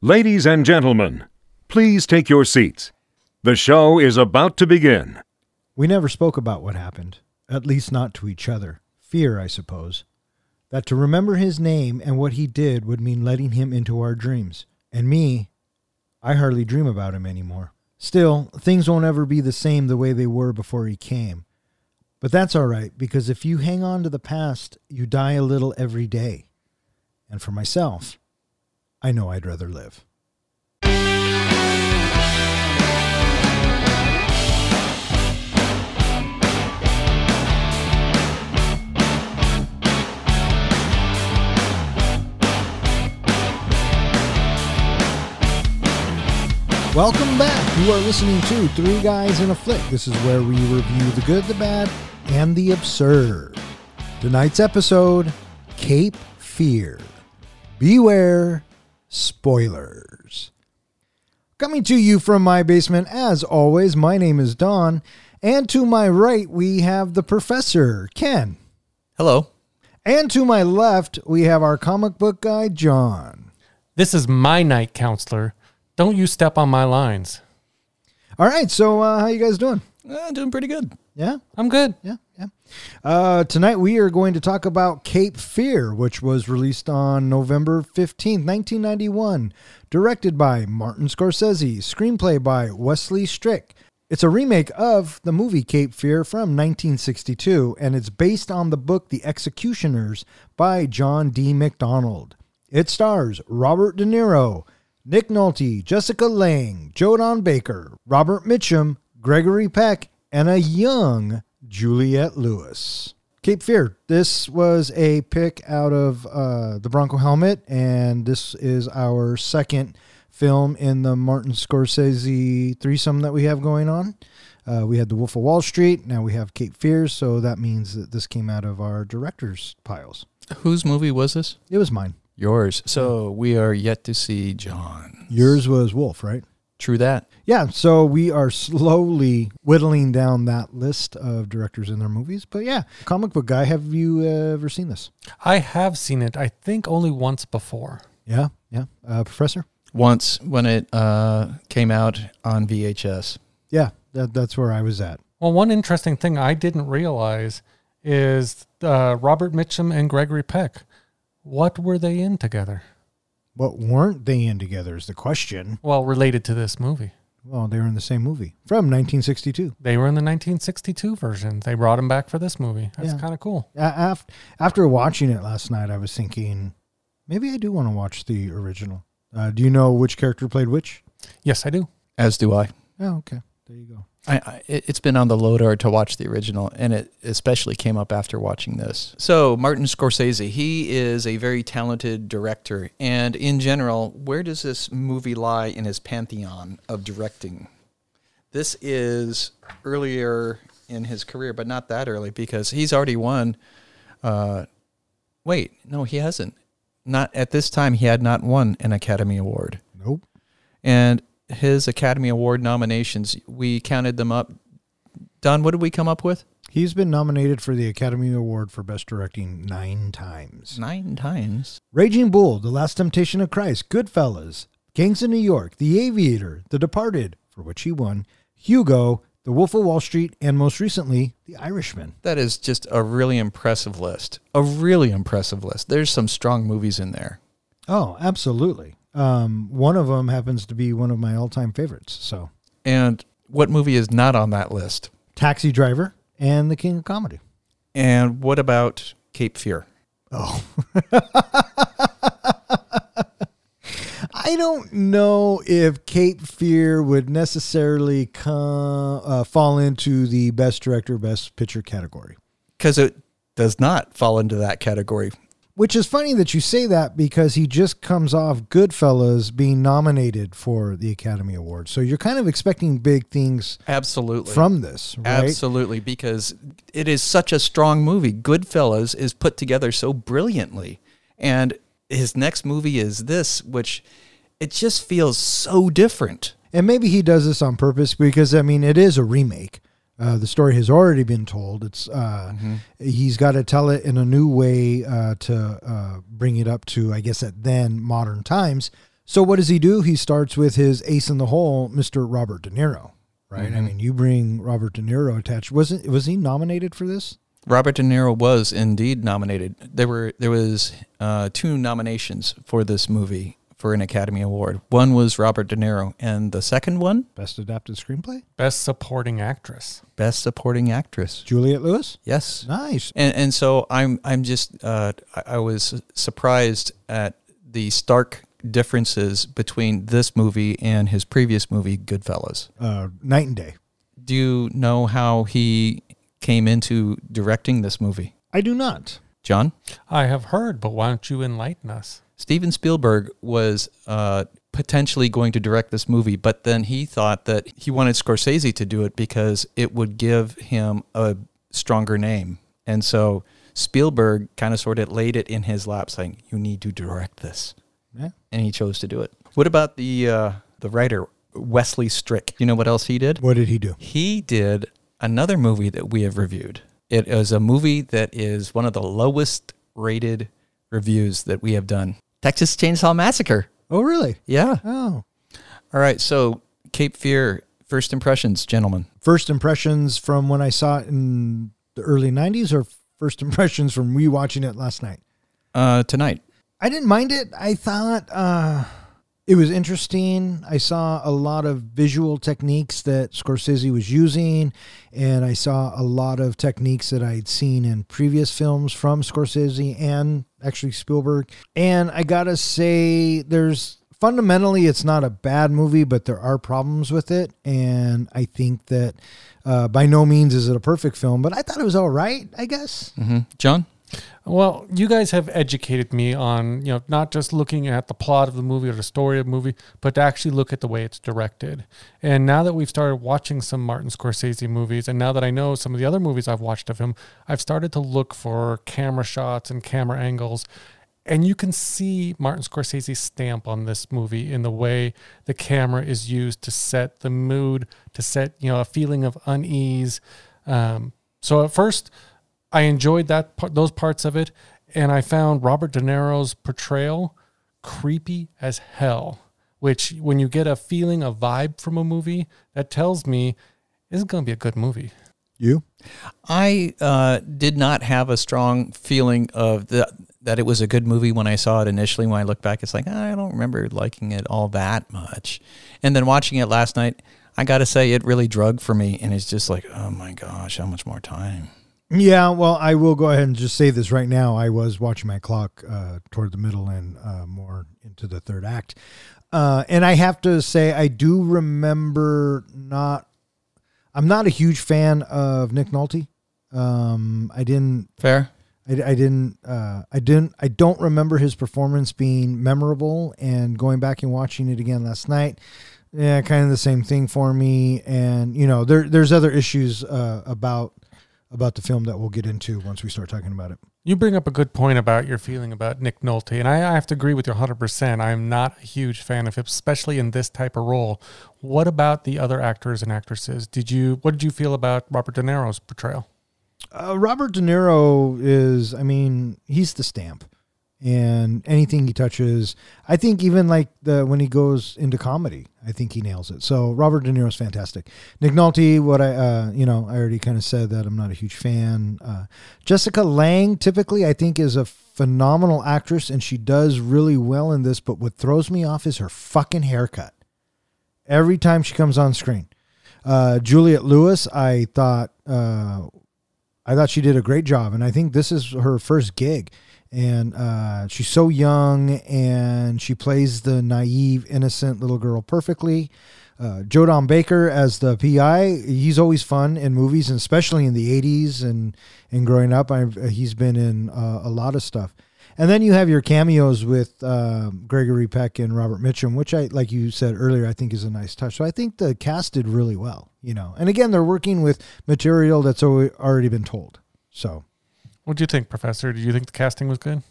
Ladies and gentlemen, please take your seats. The show is about to begin. We never spoke about what happened, at least not to each other. Fear, I suppose. That to remember his name and what he did would mean letting him into our dreams. And me, I hardly dream about him anymore. Still, things won't ever be the same the way they were before he came. But that's all right, because if you hang on to the past, you die a little every day. And for myself, I know I'd rather live. Welcome back. You are listening to Three Guys in a Flick. This is where we review the good, the bad, and the absurd. Tonight's episode Cape Fear. Beware spoilers. Coming to you from my basement, as always, my name is Don, and to my right we have the professor, Ken. Hello. And to my left, we have our comic book guy, John. This is my night counselor. Don't you step on my lines. All right, so uh, how you guys doing? Uh, doing pretty good. Yeah, I'm good. yeah, yeah. Uh, tonight we are going to talk about Cape Fear, which was released on November 15th, 1991. Directed by Martin Scorsese. Screenplay by Wesley Strick. It's a remake of the movie Cape Fear from 1962, and it's based on the book The Executioners by John D. MacDonald. It stars Robert De Niro, Nick Nolte, Jessica Lange, Joe Don Baker, Robert Mitchum, Gregory Peck, and a young Juliette Lewis. Cape Fear. This was a pick out of uh, the Bronco Helmet, and this is our second film in the Martin Scorsese threesome that we have going on. Uh, we had The Wolf of Wall Street. Now we have Cape Fear, so that means that this came out of our director's piles. Whose movie was this? It was mine. Yours. So we are yet to see John. Yours was Wolf, right? True that. Yeah, so we are slowly whittling down that list of directors in their movies. But yeah, comic book guy, have you uh, ever seen this? I have seen it, I think only once before. Yeah, yeah. Uh, professor? Once when it uh, came out on VHS. Yeah, that, that's where I was at. Well, one interesting thing I didn't realize is uh, Robert Mitchum and Gregory Peck. What were they in together? What weren't they in together is the question. Well, related to this movie. Well, they were in the same movie from 1962. They were in the 1962 version. They brought him back for this movie. That's Yeah. kind of cool. After, after watching it last night, I was thinking maybe I do want to watch the original. Uh, do you know which character played which? Yes, I do. As do I. Oh, okay. There you go. I, I it- it's been on the loader to watch the original, and it especially came up after watching this. So Martin Scorsese, he is a very talented director, and in general, where does this movie lie in his pantheon of directing? This is earlier in his career, but not that early because he's already won. Uh, wait, no, he hasn't. Not at this time. He had not won an Academy Award. Nope. And his Academy Award nominations, we counted them up. Don, what did we come up with? He's been nominated for the Academy Award for Best Directing nine times. Nine times. Raging Bull, The Last Temptation of Christ, Goodfellas, Gangs of New York, The Aviator, The Departed, for which he won, Hugo, The Wolf of Wall Street, and most recently, The Irishman. That is just a really impressive list. A really impressive list. There's some strong movies in there. Oh, absolutely. Um, one of them happens to be one of my all-time favorites. So, And what movie is not on that list? Taxi Driver and The King of Comedy. And what about Cape Fear? Oh. I don't know if Cape Fear would necessarily come, uh, fall into the best director, best picture category. Because it does not fall into that category. Which is funny that you say that because he just comes off Goodfellas being nominated for the Academy Award. So you're kind of expecting big things Absolutely. from this, right? Absolutely, because it is such a strong movie. Goodfellas is put together so brilliantly. And his next movie is this, which it just feels so different. And maybe he does this on purpose because I mean it is a remake. Uh, the story has already been told. It's uh, he's got to tell it in a new way uh, to uh, bring it up to I guess at then modern times. So what does he do? He starts with his ace in the hole, Mr. Robert De Niro. Right. I mean, you bring Robert De Niro attached. Wasn't was he nominated for this? Robert De Niro was indeed nominated. There were there was uh, two nominations for this movie for an Academy Award. One was Robert De Niro, and the second one, Best adapted screenplay? Best Supporting Actress. Best Supporting Actress. Juliette Lewis. Yes, Nice. and and so I'm I'm just uh, I, I was surprised at the stark differences between this movie and his previous movie, Goodfellas. Uh, night and day. Do you know how he came into directing this movie, I do not. John? I have heard, but why don't you enlighten us? Steven Spielberg was uh, potentially going to direct this movie, but then he thought that he wanted Scorsese to do it because it would give him a stronger name. And so Spielberg kind of sort of laid it in his lap, saying, "You need to direct this," Yeah. and he chose to do it. What about the uh, the writer Wesley Strick? You know what else he did? What did he do? He did another movie that we have reviewed. It is a movie that is one of the lowest rated reviews that we have done. Texas Chainsaw Massacre. Oh, really? Yeah. Oh. All right. So Cape Fear, first impressions, gentlemen. First impressions from when I saw it in the early 90s or first impressions from rewatching it last night? Uh, tonight. I didn't mind it. I thought uh, it was interesting. I saw a lot of visual techniques that Scorsese was using, and I saw a lot of techniques that I'd seen in previous films from Scorsese and actually Spielberg. And I gotta say, there's fundamentally it's not a bad movie, but there are problems with it, and I think that uh, by no means is it a perfect film, but I thought it was all right. I guess. hmm John? Well, you guys have educated me on, you know, not just looking at the plot of the movie or the story of the movie, but to actually look at the way it's directed. And now that we've started watching some Martin Scorsese movies, and now that I know some of the other movies I've watched of him, I've started to look for camera shots and camera angles. And you can see Martin Scorsese's stamp on this movie in the way the camera is used to set the mood, to set, you know, a feeling of unease. Um, so at first, I enjoyed that part, those parts of it, and I found Robert De Niro's portrayal creepy as hell. Which, when you get a feeling, a vibe from a movie, that tells me this is going to be a good movie. You? I uh, did not have a strong feeling of the, that it was a good movie when I saw it initially. When I look back, it's like, I don't remember liking it all that much. And then watching it last night, I got to say, it really drug for me. And it's just like, oh my gosh, how much more time? Yeah, well, I will go ahead and just say this right now. I was watching my clock uh, toward the middle and uh, more into the third act. Uh, and I have to say, I do remember not, I'm not a huge fan of Nick Nolte. Um, I didn't, Fair? I, I didn't, uh, I didn't, I don't remember his performance being memorable. And going back and watching it again last night, yeah, kind of the same thing for me. And you know, there, there's other issues uh, about about the film that we'll get into once we start talking about it. You bring up a good point about your feeling about Nick Nolte, and I, I have to agree with you 100%. I'm not a huge fan of him, especially in this type of role. What about the other actors and actresses? Did you what did you feel about Robert De Niro's portrayal? Uh, Robert De Niro is, I mean, he's the stamp, and anything he touches, I think even like the when he goes into comedy, I think he nails it. So Robert De Niro's fantastic. Nick Nolte, what I, uh, you know, I already kind of said that I'm not a huge fan. Uh, Jessica Lange, typically, I think is a phenomenal actress, and she does really well in this. But what throws me off is her fucking haircut. Every time she comes on screen, uh, Juliette Lewis, I thought. Uh, I thought she did a great job, and I think this is her first gig. And uh, she's so young, and she plays the naive, innocent little girl perfectly. Uh, Joe Don Baker as the PI, he's always fun in movies, and especially in the '80s and and growing up. I've, he's been in uh, a lot of stuff. And then you have your cameos with uh, Gregory Peck and Robert Mitchum, which I, like you said earlier, I think is a nice touch. So I think the cast did really well, you know. And again, they're working with material that's already been told. So What do you think, Professor? Do you think the casting was good?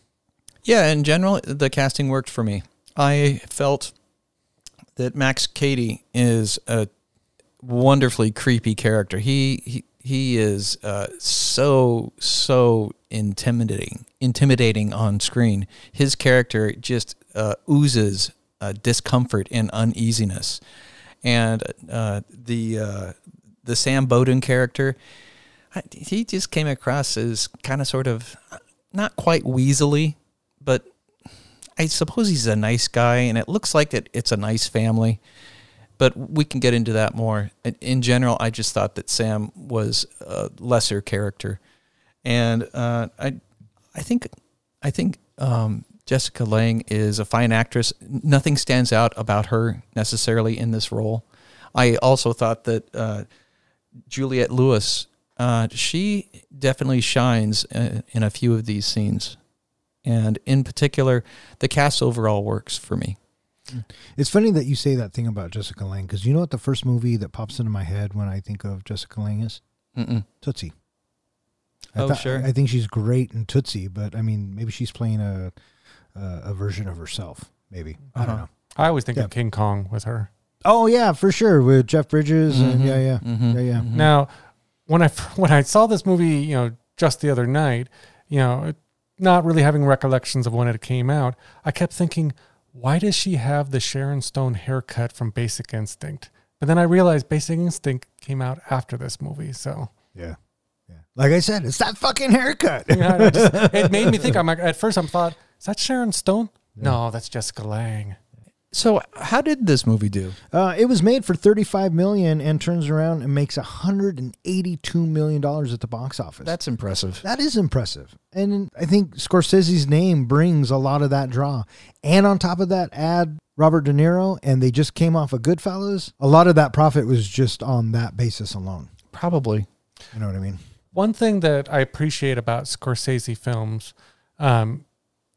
Yeah, in general, the casting worked for me. I felt that Max Cady is a wonderfully creepy character. He he, he is uh, so so intimidating, intimidating on screen. His character just uh, oozes uh, discomfort and uneasiness. And uh, the uh, the Sam Bowden character, he just came across as kind of sort of not quite weaselly, but I suppose he's a nice guy, and it looks like it, it's a nice family. But we can get into that more. In, general, I just thought that Sam was a lesser character, and uh, I, I think, I think um, Jessica Lange is a fine actress. Nothing stands out about her necessarily in this role. I also thought that uh, Juliette Lewis, uh, she definitely shines uh, in a few of these scenes. And in particular, the cast overall works for me. It's funny that you say that thing about Jessica Lange because you know what the first movie that pops into my head when I think of Jessica Lange is Mm-mm. Tootsie. I Oh, thought- sure. I think she's great in Tootsie, but I mean, maybe she's playing a a, a version of herself. Maybe I don't Uh-huh. know. I always think Yeah. of King Kong with her. Oh yeah, for sure with Jeff Bridges and Mhm, yeah, yeah, mhm, yeah, yeah. mhm. Now, when I when I saw this movie, you know, just the other night, you know, not really having recollections of when it came out, I kept thinking, why does she have the Sharon Stone haircut from Basic Instinct? But then I realized Basic Instinct came out after this movie, so yeah, yeah. Like I said, it's that fucking haircut. it, just, it made me think. I'm like, at first, I'm thought, is that Sharon Stone? No, that's Jessica Lange. So, how did this movie do? Uh, it was made for 35 million and turns around and makes 182 million dollars at the box office. That's impressive. that is impressive, and I think Scorsese's name brings a lot of that draw. And on top of that, add Robert De Niro, and they just came off of Goodfellas. A lot of that profit was just on that basis alone. Probably. You know what I mean? One thing that I appreciate about Scorsese films um,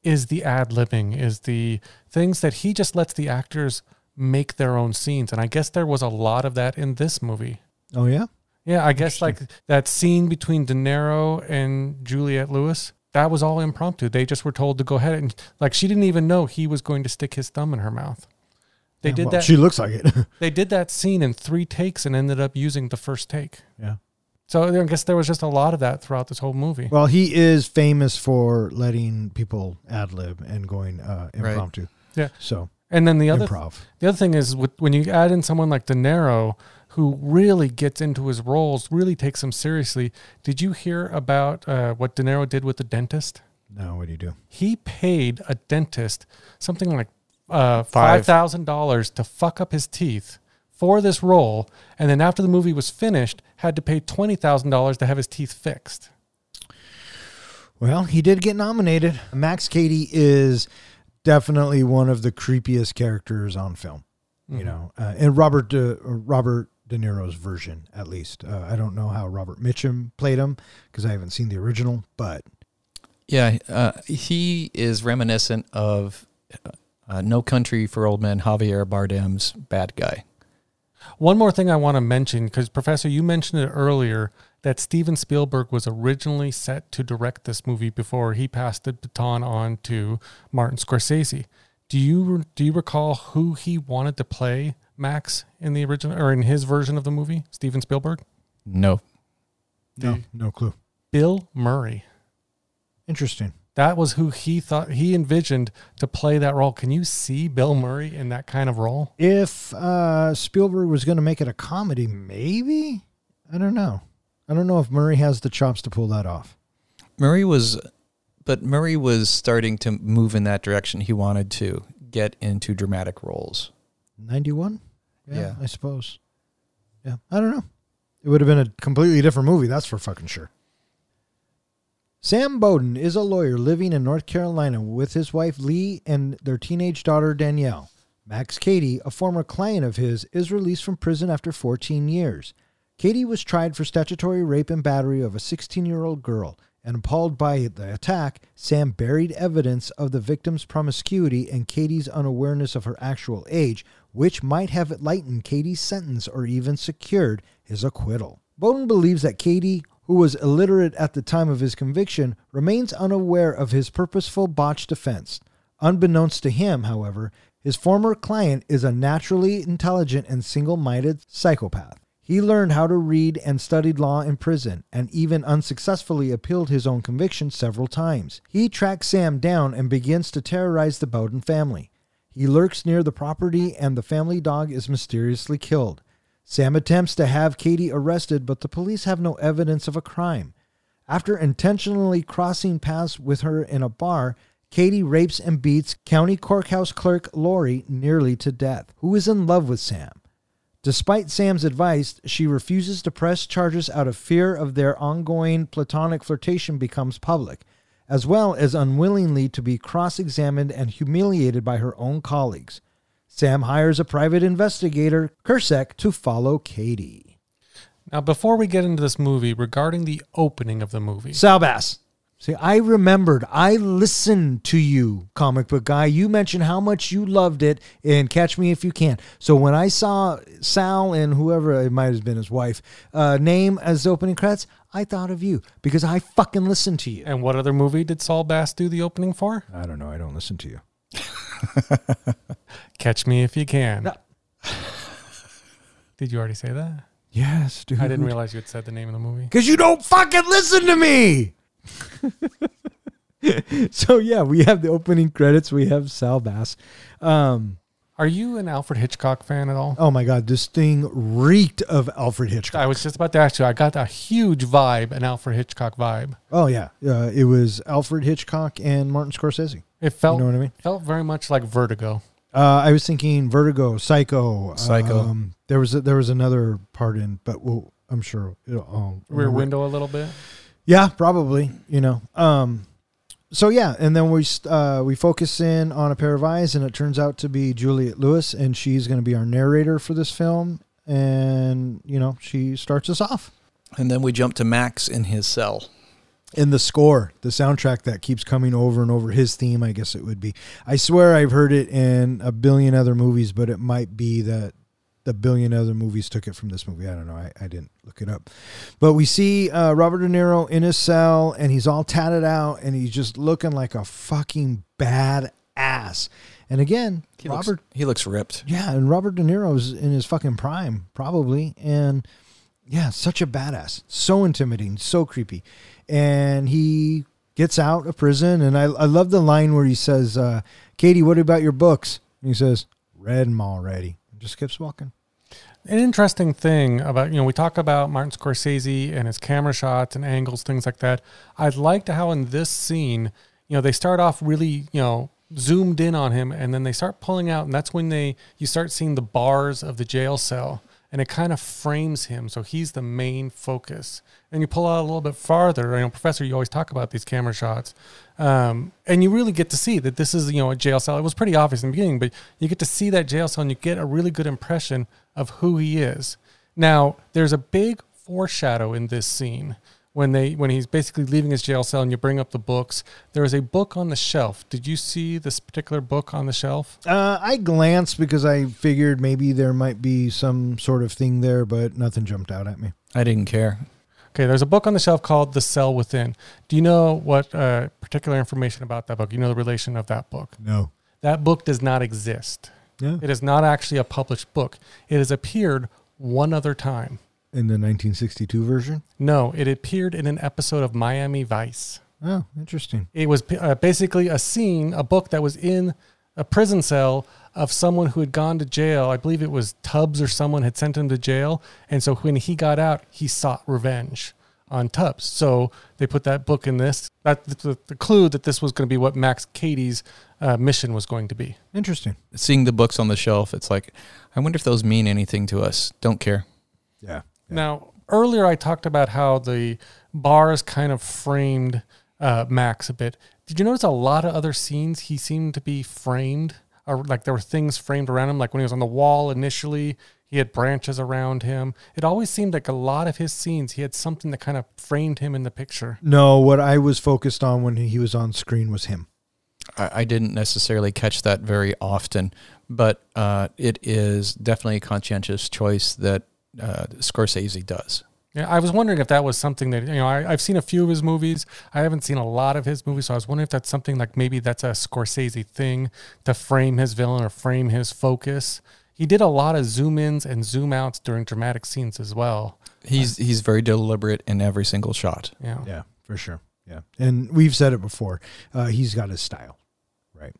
is the ad libbing, is the things that he just lets the actors make their own scenes. And I guess there was a lot of that in this movie. Oh yeah. Yeah, I guess like that scene between De Niro and Juliette Lewis, that was all impromptu. They just were told to go ahead and like she didn't even know he was going to stick his thumb in her mouth. They Yeah, did well, that. She looks like it. they did that scene in three takes and ended up using the first take. yeah. So I guess there was just a lot of that throughout this whole movie. Well, he is famous for letting people ad lib and going uh, Right. Yeah. So And then the other improv. the other thing is with, when you add in someone like De Niro, who really gets into his roles, really takes them seriously. Did you hear about uh, what De Niro did with the dentist? No, what do you do? He paid a dentist something like uh, Five. five thousand dollars to fuck up his teeth for this role, and then after the movie was finished, had to pay twenty thousand dollars to have his teeth fixed. Well, he did get nominated. Max Cady is definitely one of the creepiest characters on film. Mm-hmm. You know, uh, and Robert De, uh, Robert De Niro's version, at least. Uh, I don't know how Robert Mitchum played him because I haven't seen the original, but Yeah, uh, he is reminiscent of uh, No Country for Old Men, Javier Bardem's bad guy. One more thing I want to mention, because Professor, you mentioned it earlier that Steven Spielberg was originally set to direct this movie before he passed the baton on to Martin Scorsese. Do you do you recall who he wanted to play Max in the original or in his version of the movie? Steven Spielberg, No. no, no clue. Bill Murray. Interesting. That was who he thought he envisioned to play that role. Can you see Bill Murray in that kind of role? If uh, Spielberg was going to make it a comedy, maybe I don't know. I don't know if Murray has the chops to pull that off. Murray was, but Murray was starting to move in that direction. He wanted to get into dramatic roles. Ninety-one. Yeah. I suppose. Yeah, I don't know. It would have been a completely different movie. That's for fucking sure. Sam Bowden is a lawyer living in North Carolina with his wife Lee and their teenage daughter Danielle. Max Cady, a former client of his, is released from prison after 14 years. Cady was tried for statutory rape and battery of a 16 year old girl, and appalled by the attack, Sam buried evidence of the victim's promiscuity and Cady's unawareness of her actual age, which might have lightened Cady's sentence or even secured his acquittal. Bowden believes that Cady, who was illiterate at the time of his conviction, remains unaware of his purposeful botched offense. Unbeknownst to him, however, his former client is a naturally intelligent and single minded psychopath. He learned how to read and studied law in prison, and even unsuccessfully appealed his own conviction several times. He tracks Sam down and begins to terrorize the Bowden family. He lurks near the property and the family dog is mysteriously killed. Sam attempts to have Cady arrested, but the police have no evidence of a crime. After intentionally crossing paths with her in a bar, Cady rapes and beats county courthouse clerk Lori nearly to death, who is in love with Sam. Despite Sam's advice, she refuses to press charges out of fear of their ongoing platonic flirtation becomes public, as well as unwillingly to be cross examined and humiliated by her own colleagues. Sam hires a private investigator, Kersek, to follow Cady. Now, before we get into this movie, regarding the opening of the movie, Saul Bass. See, I remembered. I listened to you, comic book guy. You mentioned how much you loved it in Catch Me If You Can. So when I saw Saul and whoever it might have been his wife uh, name as the opening credits, I thought of you because I fucking listened to you. and what other movie did Saul Bass do the opening for? I don't know. I don't listen to you. Catch Me If You Can. No. Did you already say that? Yes, dude. I didn't realize you had said the name of the movie. Because you don't fucking listen to me. so yeah, we have the opening credits. We have Saul Bass. Um, Are you an Alfred Hitchcock fan at all? oh my god, this thing reeked of Alfred Hitchcock. I was just about to ask you. I got a huge vibe, an Alfred Hitchcock vibe. Oh yeah, uh, it was Alfred Hitchcock and Martin Scorsese. It felt You know what I mean? felt very much like Vertigo. Uh, I was thinking Vertigo, Psycho. Psycho. Um, there was a, there was another part in, but we'll, I'm sure. It'll, I'll Rear. Window a little bit. Yeah, probably. You know. Um, so yeah, and then we uh, we focus in on a pair of eyes, and it turns out to be Juliette Lewis, and she's going to be our narrator for this film. And you know, she starts us off. And then we jump to Max in his cell. in the score, the soundtrack that keeps coming over and over, his theme, I guess it would be. I swear I've heard it in a billion other movies, but it might be that the billion other movies took it from this movie. I don't know. I, I didn't look it up. But we see uh, Robert De Niro in his cell, and he's all tatted out, and he's just looking like a fucking bad ass. And again, He Robert looks, he looks ripped. yeah, and Robert De Niro's in his fucking prime, probably. And yeah, such a badass. So intimidating, so creepy. And he gets out of prison. And I, I love the line where he says, uh, Cady, what about your books? And he says, Read them already. And just keeps walking. An interesting thing about, you know, we talk about Martin Scorsese and his camera shots and angles, things like that. I liked how in this scene, you know, they start off really, you know, zoomed in on him and then they start pulling out and that's when they you start seeing the bars of the jail cell and it kind of frames him so he's the main focus and you pull out a little bit farther you know professor you always talk about these camera shots um, and you really get to see that this is you know a jail cell. It was pretty obvious in the beginning but you get to see that jail cell and you get a really good impression of who he is. Now there's a big foreshadow in this scene when they when he's basically leaving his jail cell and you bring up the books. There is a book on the shelf. Did you see this particular book on the shelf? Uh, I glanced because I figured maybe there might be some sort of thing there, but nothing jumped out at me. I didn't care. Okay, there's a book on the shelf called The Cell Within. Do you know what uh, particular information about that book? You know the relation of that book? No. That book does not exist. Yeah. It is not actually a published book. It has appeared one other time. In the 1962 version? No, it appeared in an episode of Miami Vice. Oh, interesting. It was uh, basically a scene, a book that was in a prison cell of someone who had gone to jail. I believe it was Tubbs or someone had sent him to jail. And so when he got out, he sought revenge on Tubbs. So they put that book in this. That the, the clue that this was going to be what Max Cady's uh, mission was going to be. Interesting. Seeing the books on the shelf, it's like, I wonder if those mean anything to us. Don't care. Yeah. Now, earlier I talked about how the bars kind of framed uh, Max a bit. Did you notice a lot of other scenes he seemed to be framed? Or like there were things framed around him, like when he was on the wall initially, he had branches around him. It always seemed like a lot of his scenes, he had something that kind of framed him in the picture. No, what I was focused on when he was on screen was him. I, I didn't necessarily catch that very often, but uh, it is definitely a conscientious choice that uh, Scorsese does. Yeah, I was wondering if that was something that you know I, I've seen a few of his movies. I haven't seen a lot of his movies, so I was wondering if that's something like maybe that's a Scorsese thing to frame his villain or frame his focus. He did a lot of zoom ins and zoom outs during dramatic scenes as well. He's he's very deliberate in every single shot. Yeah. Yeah, for sure. Yeah. And we've said it before. Uh, he's got his style. Right.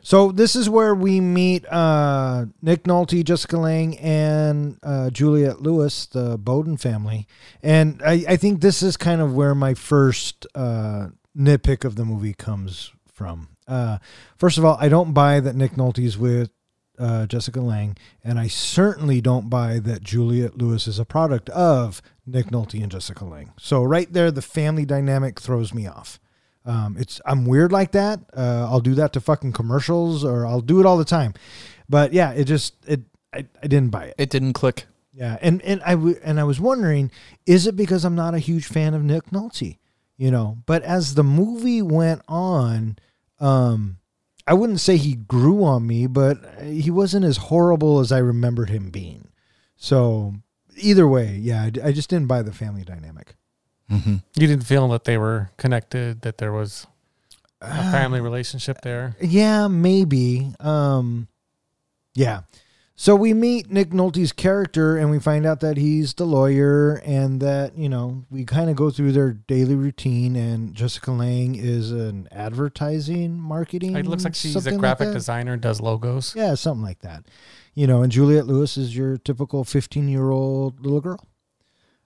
So this is where we meet uh, Nick Nolte, Jessica Lange, and uh, Juliette Lewis, the Bowden family. And I, I think this is kind of where my first uh, nitpick of the movie comes from. Uh, first of all, I don't buy that Nick Nolte's with uh, Jessica Lange, and I certainly don't buy that Juliette Lewis is a product of Nick Nolte and Jessica Lange. So right there, the family dynamic throws me off. Um, it's I'm weird like that. Uh, I'll do that to fucking commercials, or I'll do it all the time. But yeah, it just it I, I didn't buy it. It didn't click. Yeah, and and I w- and I was wondering, is it because I'm not a huge fan of Nick Nolte? You know, but as the movie went on, um, I wouldn't say he grew on me, but he wasn't as horrible as I remembered him being. So either way, yeah, I, I just didn't buy the family dynamic. Mm-hmm. You didn't feel that they were connected, that there was a family relationship there. Yeah, maybe. Um, yeah. So we meet Nick Nolte's character and we find out that he's the lawyer and that, you know, we kind of go through their daily routine and Jessica Lange is an advertising marketing. It looks like she's a something like graphic designer, does logos. Yeah, something like that. You know, and Juliette Lewis is your typical 15 year old little girl.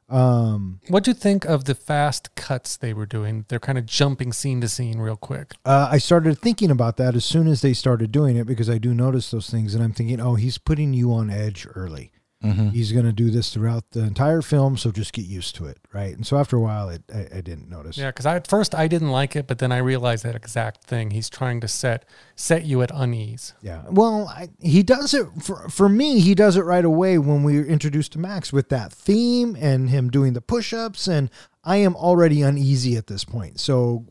Um, what do you think of the fast cuts they were doing? They're kind of jumping scene to scene real quick. Uh, I started thinking about that as soon as they started doing it because I do notice those things, and I'm thinking, oh, he's putting you on edge early. Mm-hmm. He's going to do this throughout the entire film, so just get used to it, right? And so after a while, it, I, I didn't notice. Yeah, because at first I didn't like it, but then I realized that exact thing. He's trying to set set you at unease. Yeah. Well, I, he does it for for me. He does it right away when we are introduced to Max with that theme and him doing the push-ups, and I am already uneasy at this point. So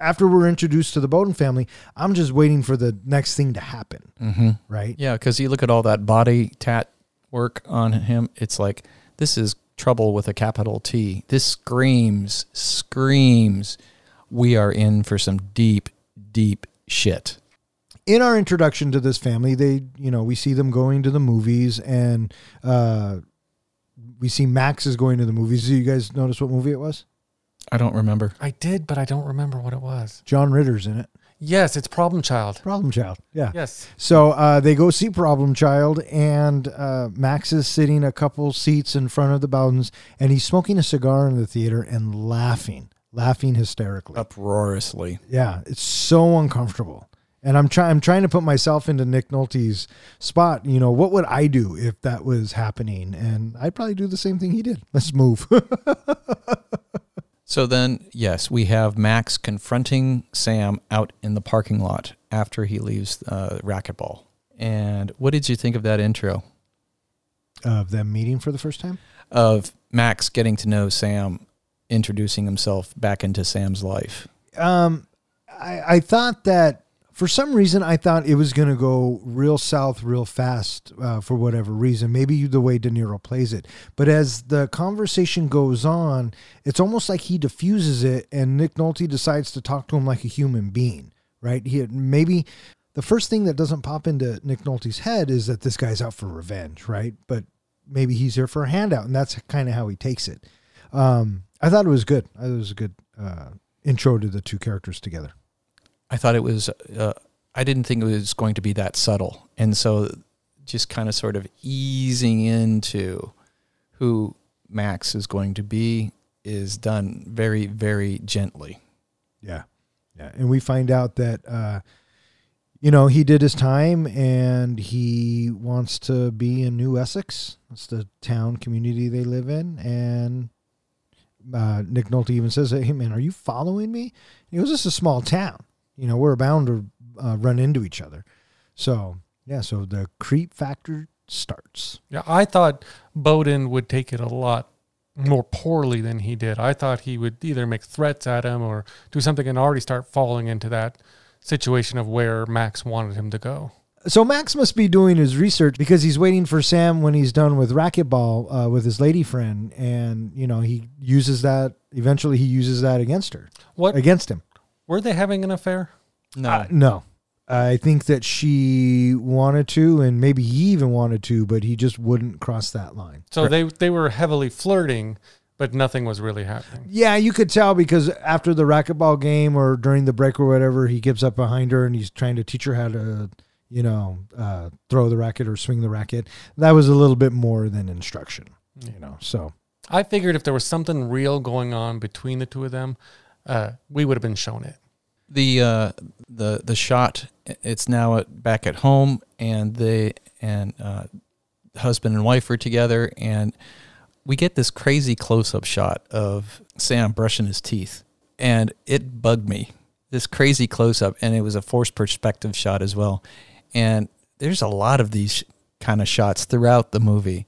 after we're introduced to the Bowden family, I'm just waiting for the next thing to happen, Mm-hmm. right? Yeah, because you look at all that body tat work on him, it's like this is trouble with a capital T. This screams, screams, we are in for some deep, deep shit. in our introduction to this family, they, you know, we see them going to the movies and uh, we see Max is going to the movies. Do you guys notice what movie it was? I don't remember. I did, but I don't remember what it was. John Ritter's in it. Yes, it's Problem Child. Problem Child. Yeah. Yes. So uh, they go see Problem Child, and uh, Max is sitting a couple seats in front of the Bowdens, and he's smoking a cigar in the theater and laughing, laughing hysterically. Uproariously. Yeah, it's so uncomfortable. And I'm trying I'm trying to put myself into Nick Nolte's spot. You know, what would I do if that was happening? And I'd probably do the same thing he did. Let's move. So then, yes, we have Max confronting Sam out in the parking lot after he leaves uh, racquetball. And what did you think of that intro of them meeting for the first time. of Max getting to know Sam, introducing himself back into Sam's life? Um, I, I thought that for some reason I thought it was going to go real south real fast uh, for whatever reason. Maybe the way De Niro plays it, but as the conversation goes on, it's almost like he diffuses it, and Nick Nolte decides to talk to him like a human being. Right? He maybe the first thing that doesn't pop into Nick Nolte's head is that this guy's out for revenge, right? But maybe he's here for a handout, and that's kind of how he takes it. Um, I thought it was good. I thought it was a good uh, intro to the two characters together. I thought it was, uh, I didn't think it was going to be that subtle. And so just kind of sort of easing into who Max is going to be is done very, very gently. Yeah, yeah, and we find out that uh, you know he did his time and he wants to be in New Essex. That's the town community they live in, and uh, Nick Nolte even says, "Hey man, are you following me?" He goes, "This is a small town. You know, we're bound to uh, run into each other." So yeah, so the creep factor starts. Yeah, I thought Bowden would take it a lot more poorly than he did. I thought he would either make threats at him or do something and already start falling into that situation of where Max wanted him to go. So Max must be doing his research because he's waiting for Sam when he's done with racquetball uh, with his lady friend, and you know he uses that. Eventually, he uses that against her, What against him. Were they having an affair? No. Uh, no, I think that she wanted to, and maybe he even wanted to, but he just wouldn't cross that line. So they they were heavily flirting, but nothing was really happening. Yeah, you could tell because after the racquetball game or during the break or whatever, he gives up behind her and he's trying to teach her how to, you know, uh, throw the racket or swing the racket. That was a little bit more than instruction, you know. So I figured if there was something real going on between the two of them, uh, we would have been shown it. the uh, the the shot it's now at, back at home and they and uh, husband and wife are together and we get this crazy close-up shot of sam brushing his teeth and it bugged me this crazy close-up and it was a forced perspective shot as well and there's a lot of these kind of shots throughout the movie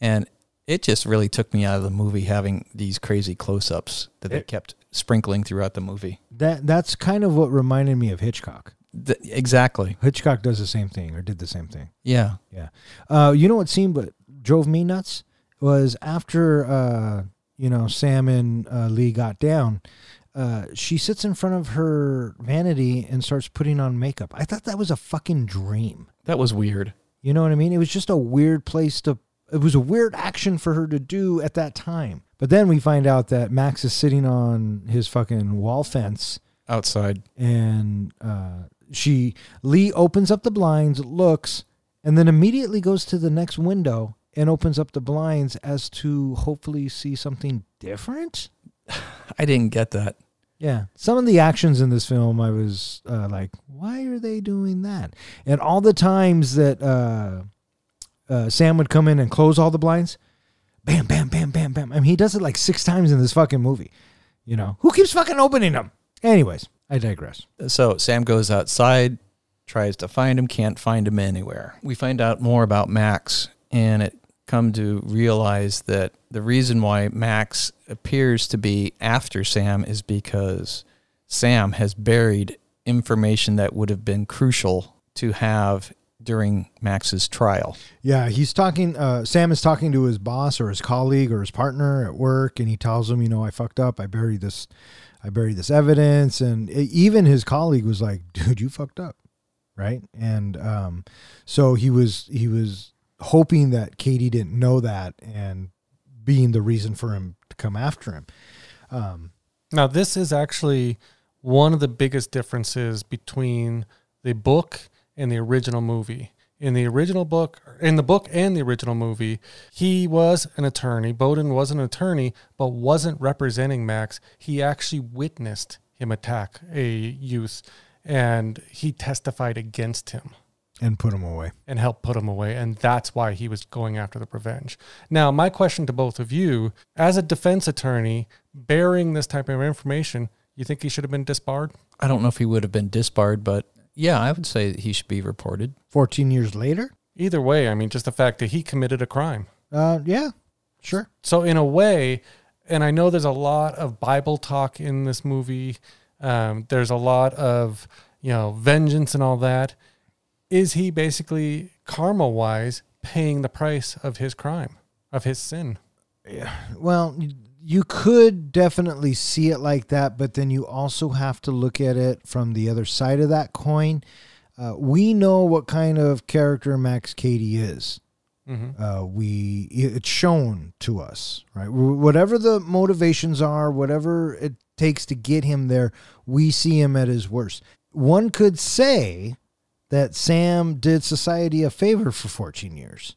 and it just really took me out of the movie having these crazy close-ups that they kept sprinkling throughout the movie that that's kind of what reminded me of Hitchcock. Th- exactly. Hitchcock does the same thing or did the same thing. Yeah. Yeah. Uh, you know what scene but drove me nuts was after uh, you know Sam and uh, Lee got down. Uh, she sits in front of her vanity and starts putting on makeup. I thought that was a fucking dream. That was weird. You know what I mean? It was just a weird place to. It was a weird action for her to do at that time. But then we find out that Max is sitting on his fucking wall fence Outside. and uh, she Lee opens up the blinds, looks, and then immediately goes to the next window and opens up the blinds as to hopefully see something different. I didn't get that. Yeah, some of the actions in this film, I was uh, like, why are they doing that? And all the times that uh, uh, Sam would come in and close all the blinds, bam, bam, bam, bam, bam. I mean, he does it like six times in this fucking movie. You know, who keeps fucking opening them? Anyways, I digress. So Sam goes outside, tries to find him, can't find him anywhere. We find out more about Max, and it come to realize that the reason why Max appears to be after Sam is because Sam has buried information that would have been crucial to have during Max's trial. Yeah, he's talking. Uh, Sam is talking to his boss or his colleague or his partner at work, and he tells him, "You know, I fucked up. I buried this. I buried this evidence." And e- even his colleague was like, "Dude, you fucked up." Right, and um, so he was he was hoping that Cady didn't know that and being the reason for him to come after him. Um, Now, this is actually one of the biggest differences between the book and the original movie. In the original book, in the book and the original movie, he was an attorney. Bowden was an attorney, but wasn't representing Max. He actually witnessed him attack a youth, and he testified against him and put him away. and help put him away. And that's why he was going after the revenge. Now, my question to both of you as a defense attorney bearing this type of information, you think he should have been disbarred? I don't know if he would have been disbarred, but yeah, I would say that he should be reported. Fourteen years later, Either way, I mean, just the fact that he committed a crime. uh, yeah, sure. So, in a way, and I know there's a lot of Bible talk in this movie, um, there's a lot of, you know, vengeance and all that. Is he basically karma wise paying the price of his crime, of his sin? Yeah. Well, y- you could definitely see it like that, but then you also have to look at it from the other side of that coin. Uh, we know what kind of character Max Cady is. hmm Uh, we it's shown to us, right? Whatever the motivations are, whatever it takes to get him there, we see him at his worst. One could say that Sam did society a favor for 14 years,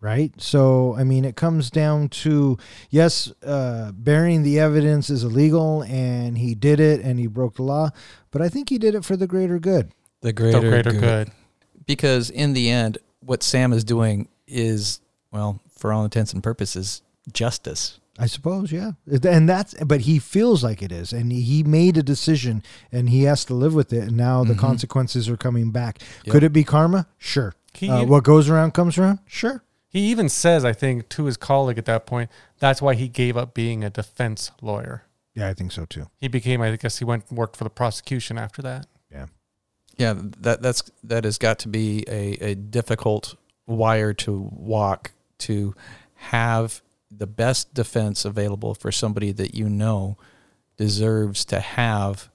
right? So, I mean, it comes down to yes, uh, burying the evidence is illegal, and he did it, and he broke the law, but I think he did it for the greater good. The greater, The greater good. Because in the end, what Sam is doing is, well, for all intents and purposes, justice. I suppose, yeah. And that's, but he feels like it is. And he made a decision and he has to live with it. And now the Mhm. consequences are coming back. Yep. Could it be karma? Sure. He, Uh, what goes around comes around? Sure. He even says, I think, to his colleague at that point, that's why he gave up being a defense lawyer. Yeah, I think so too. He became, I guess, he went and worked for the prosecution after that. Yeah, yeah. that that's that has got to be a, a difficult wire to walk to have the best defense available for somebody that you know deserves to have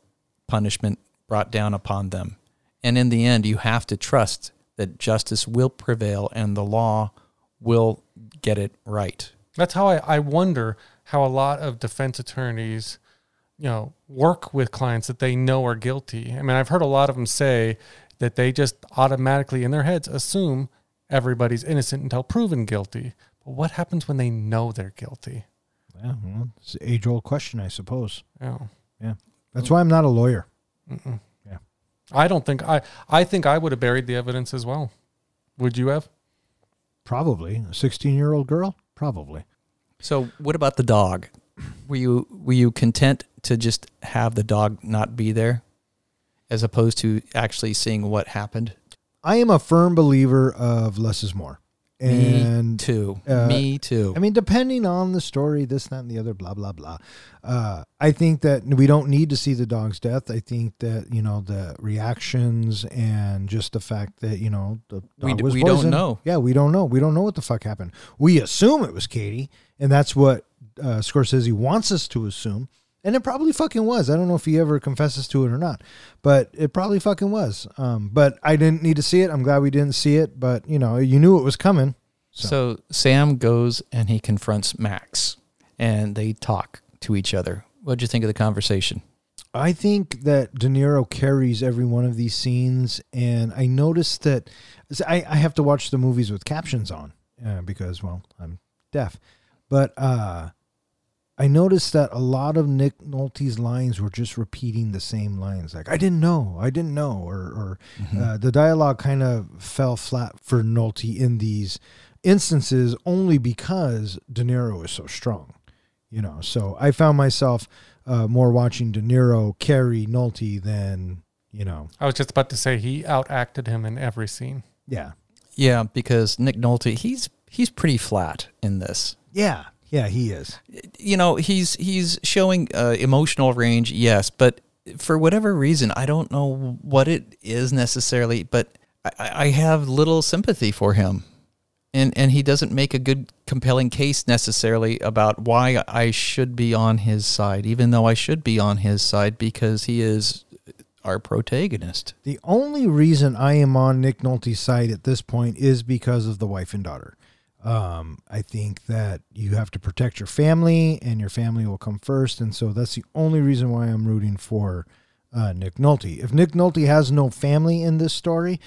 punishment brought down upon them. And in the end, you have to trust that justice will prevail and the law will get it right. That's how I, I wonder how a lot of defense attorneys, you know, work with clients that they know are guilty. I mean, I've heard a lot of them say that they just automatically in their heads assume everybody's innocent until proven guilty. But what happens when they know they're guilty? Yeah, well, it's an age old question, I suppose. Yeah. That's why I'm not a lawyer. Mm-mm. Yeah. I don't think I I think I would have buried the evidence as well. Would you have? Probably a 16 year old girl. Probably. So, what about the dog? Were you were you content to just have the dog not be there, as opposed to actually seeing what happened? I am a firm believer of less is more. Me And too. uh, Me too. I mean, depending on the story, this, that, and the other, blah, blah, blah. Uh, I think that we don't need to see the dog's death. I think that, you know, the reactions and just the fact that, you know, the dog We d- was we don't know. Yeah, we don't know. We don't know what the fuck happened. We assume it was Cady, and that's what uh, Scorsese wants us to assume. And it probably fucking was. I don't know if he ever confesses to it or not, but it probably fucking was. Um, but I didn't need to see it. I'm glad we didn't see it, but, you know, you knew it was coming. So- So Sam goes and he confronts Max, and they talk to each other. What'd you think of the conversation? I think that De Niro carries every one of these scenes, and I noticed that I, I have to watch the movies with captions on uh, because, well, I'm deaf. But uh, I noticed that a lot of Nick Nolte's lines were just repeating the same lines, like "I didn't know, I didn't know," or, or uh, the dialogue kind of fell flat for Nolte in these instances only because De Niro is so strong, you know. So I found myself uh, more watching De Niro carry Nolte than you know. I was just about to say he outacted him in every scene. Yeah, Yeah, because Nick Nolte, he's he's pretty flat in this. yeah, yeah. He is. You know, he's he's showing uh, emotional range, yes, but for whatever reason, I don't know what it is necessarily, but I, I have little sympathy for him. And, and he doesn't make a good compelling case necessarily about why I should be on his side, even though I should be on his side because he is our protagonist. The only reason I am on Nick Nolte's side at this point is because of the wife and daughter. Um, I think that you have to protect your family, and your family will come first, and so that's the only reason why I'm rooting for uh, Nick Nolte. If Nick Nolte has no family in this story,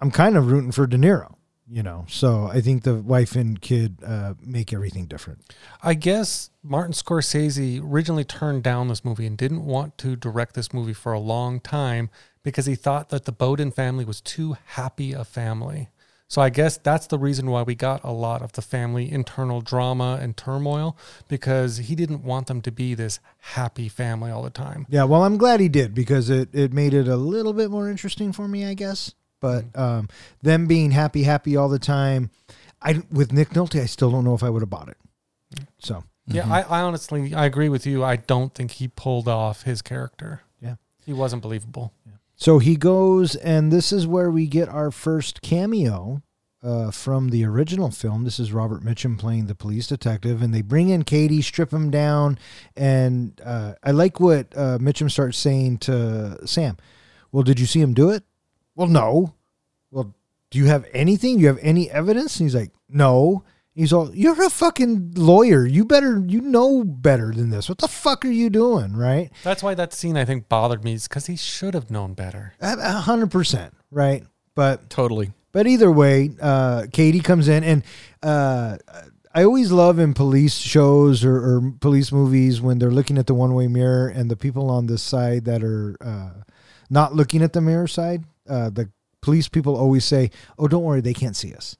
I'm kind of rooting for De Niro. You know, so I think the wife and kid uh, make everything different. I guess Martin Scorsese originally turned down this movie and didn't want to direct this movie for a long time because he thought that the Bowden family was too happy a family. So I guess that's the reason why we got a lot of the family internal drama and turmoil because he didn't want them to be this happy family all the time. Yeah, well, I'm glad he did because it, it made it a little bit more interesting for me, I guess. But um, them being happy, happy all the time, I with Nick Nolte, I still don't know if I would have bought it. So Yeah, I, I honestly I agree with you. I don't think he pulled off his character. Yeah. He wasn't believable. So he goes, and this is where we get our first cameo uh, from the original film. This is Robert Mitchum playing the police detective, and they bring in Cady, strip him down, and uh, I like what uh, Mitchum starts saying to Sam. Well, did you see him do it? Well, no. Well, do you have anything? Do you have any evidence? And he's like, no. He's all, you're a fucking lawyer. You better, you know better than this. What the fuck are you doing? Right? That's why that scene I think bothered me is because he should have known better. A a hundred percent. Right. But Totally. But either way, uh, Cady comes in, and uh, I always love in police shows or, or police movies when they're looking at the one way mirror and the people on this side that are uh, not looking at the mirror side, uh, the police people always say, Oh, don't worry, they can't see us.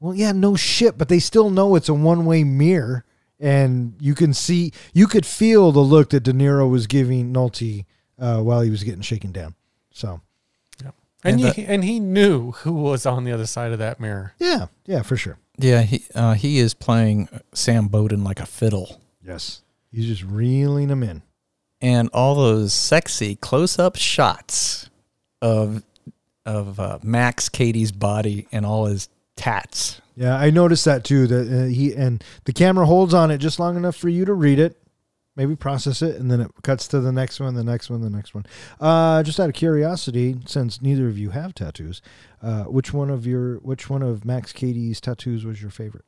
Well, yeah, no shit, but they still know it's a one way mirror. And you can see, you could feel the look that De Niro was giving Nolte uh, while he was getting shaken down. So, And, And he, and he knew who was on the other side of that mirror. yeah, yeah, for sure. Yeah, he uh, he is playing Sam Bowden like a fiddle. Yes. He's just reeling them in. and all those sexy close-up shots of of uh, Max Cady's body and all his tats. Yeah, I noticed that too. That uh, he and the camera holds on it just long enough for you to read it, maybe process it, and then it cuts to the next one, the next one, the next one. Uh, just out of curiosity, since neither of you have tattoos, uh, which one of your which one of Max Cady's tattoos was your favorite?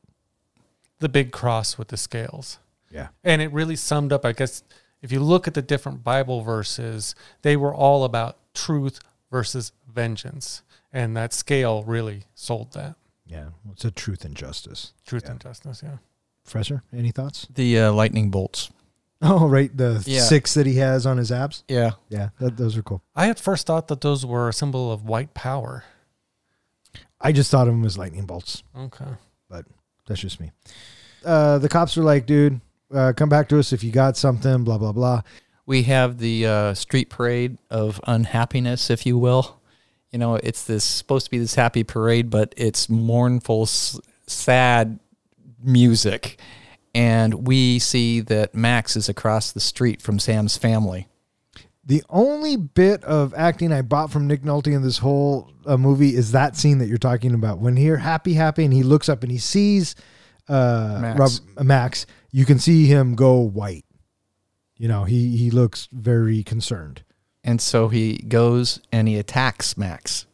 The big cross with the scales. Yeah. And it really summed up, I guess, if you look at the different Bible verses, they were all about truth versus vengeance. And that scale really sold that. Yeah. It's a truth and justice. Truth Yeah. and justice, yeah. Professor, any thoughts? The uh, lightning bolts. Oh, right. The Yeah. six that he has on his abs. Yeah. Yeah. That, those are cool. I at first thought that those were a symbol of white power. I just thought of them as lightning bolts. Okay. But that's just me. Uh, the cops are like, dude, uh, come back to us if you got something, blah, blah, blah. We have the uh, street parade of unhappiness, if you will. You know, it's this supposed to be this happy parade, but it's mournful, s- sad music. And we see that Max is across the street from Sam's family. The only bit of acting I bought from Nick Nolte in this whole uh, movie is that scene that you're talking about. When you're happy, happy, and he looks up and he sees uh, Max. Rob, uh, Max, you can see him go white. You know, he he looks very concerned. And so he goes and he attacks Max.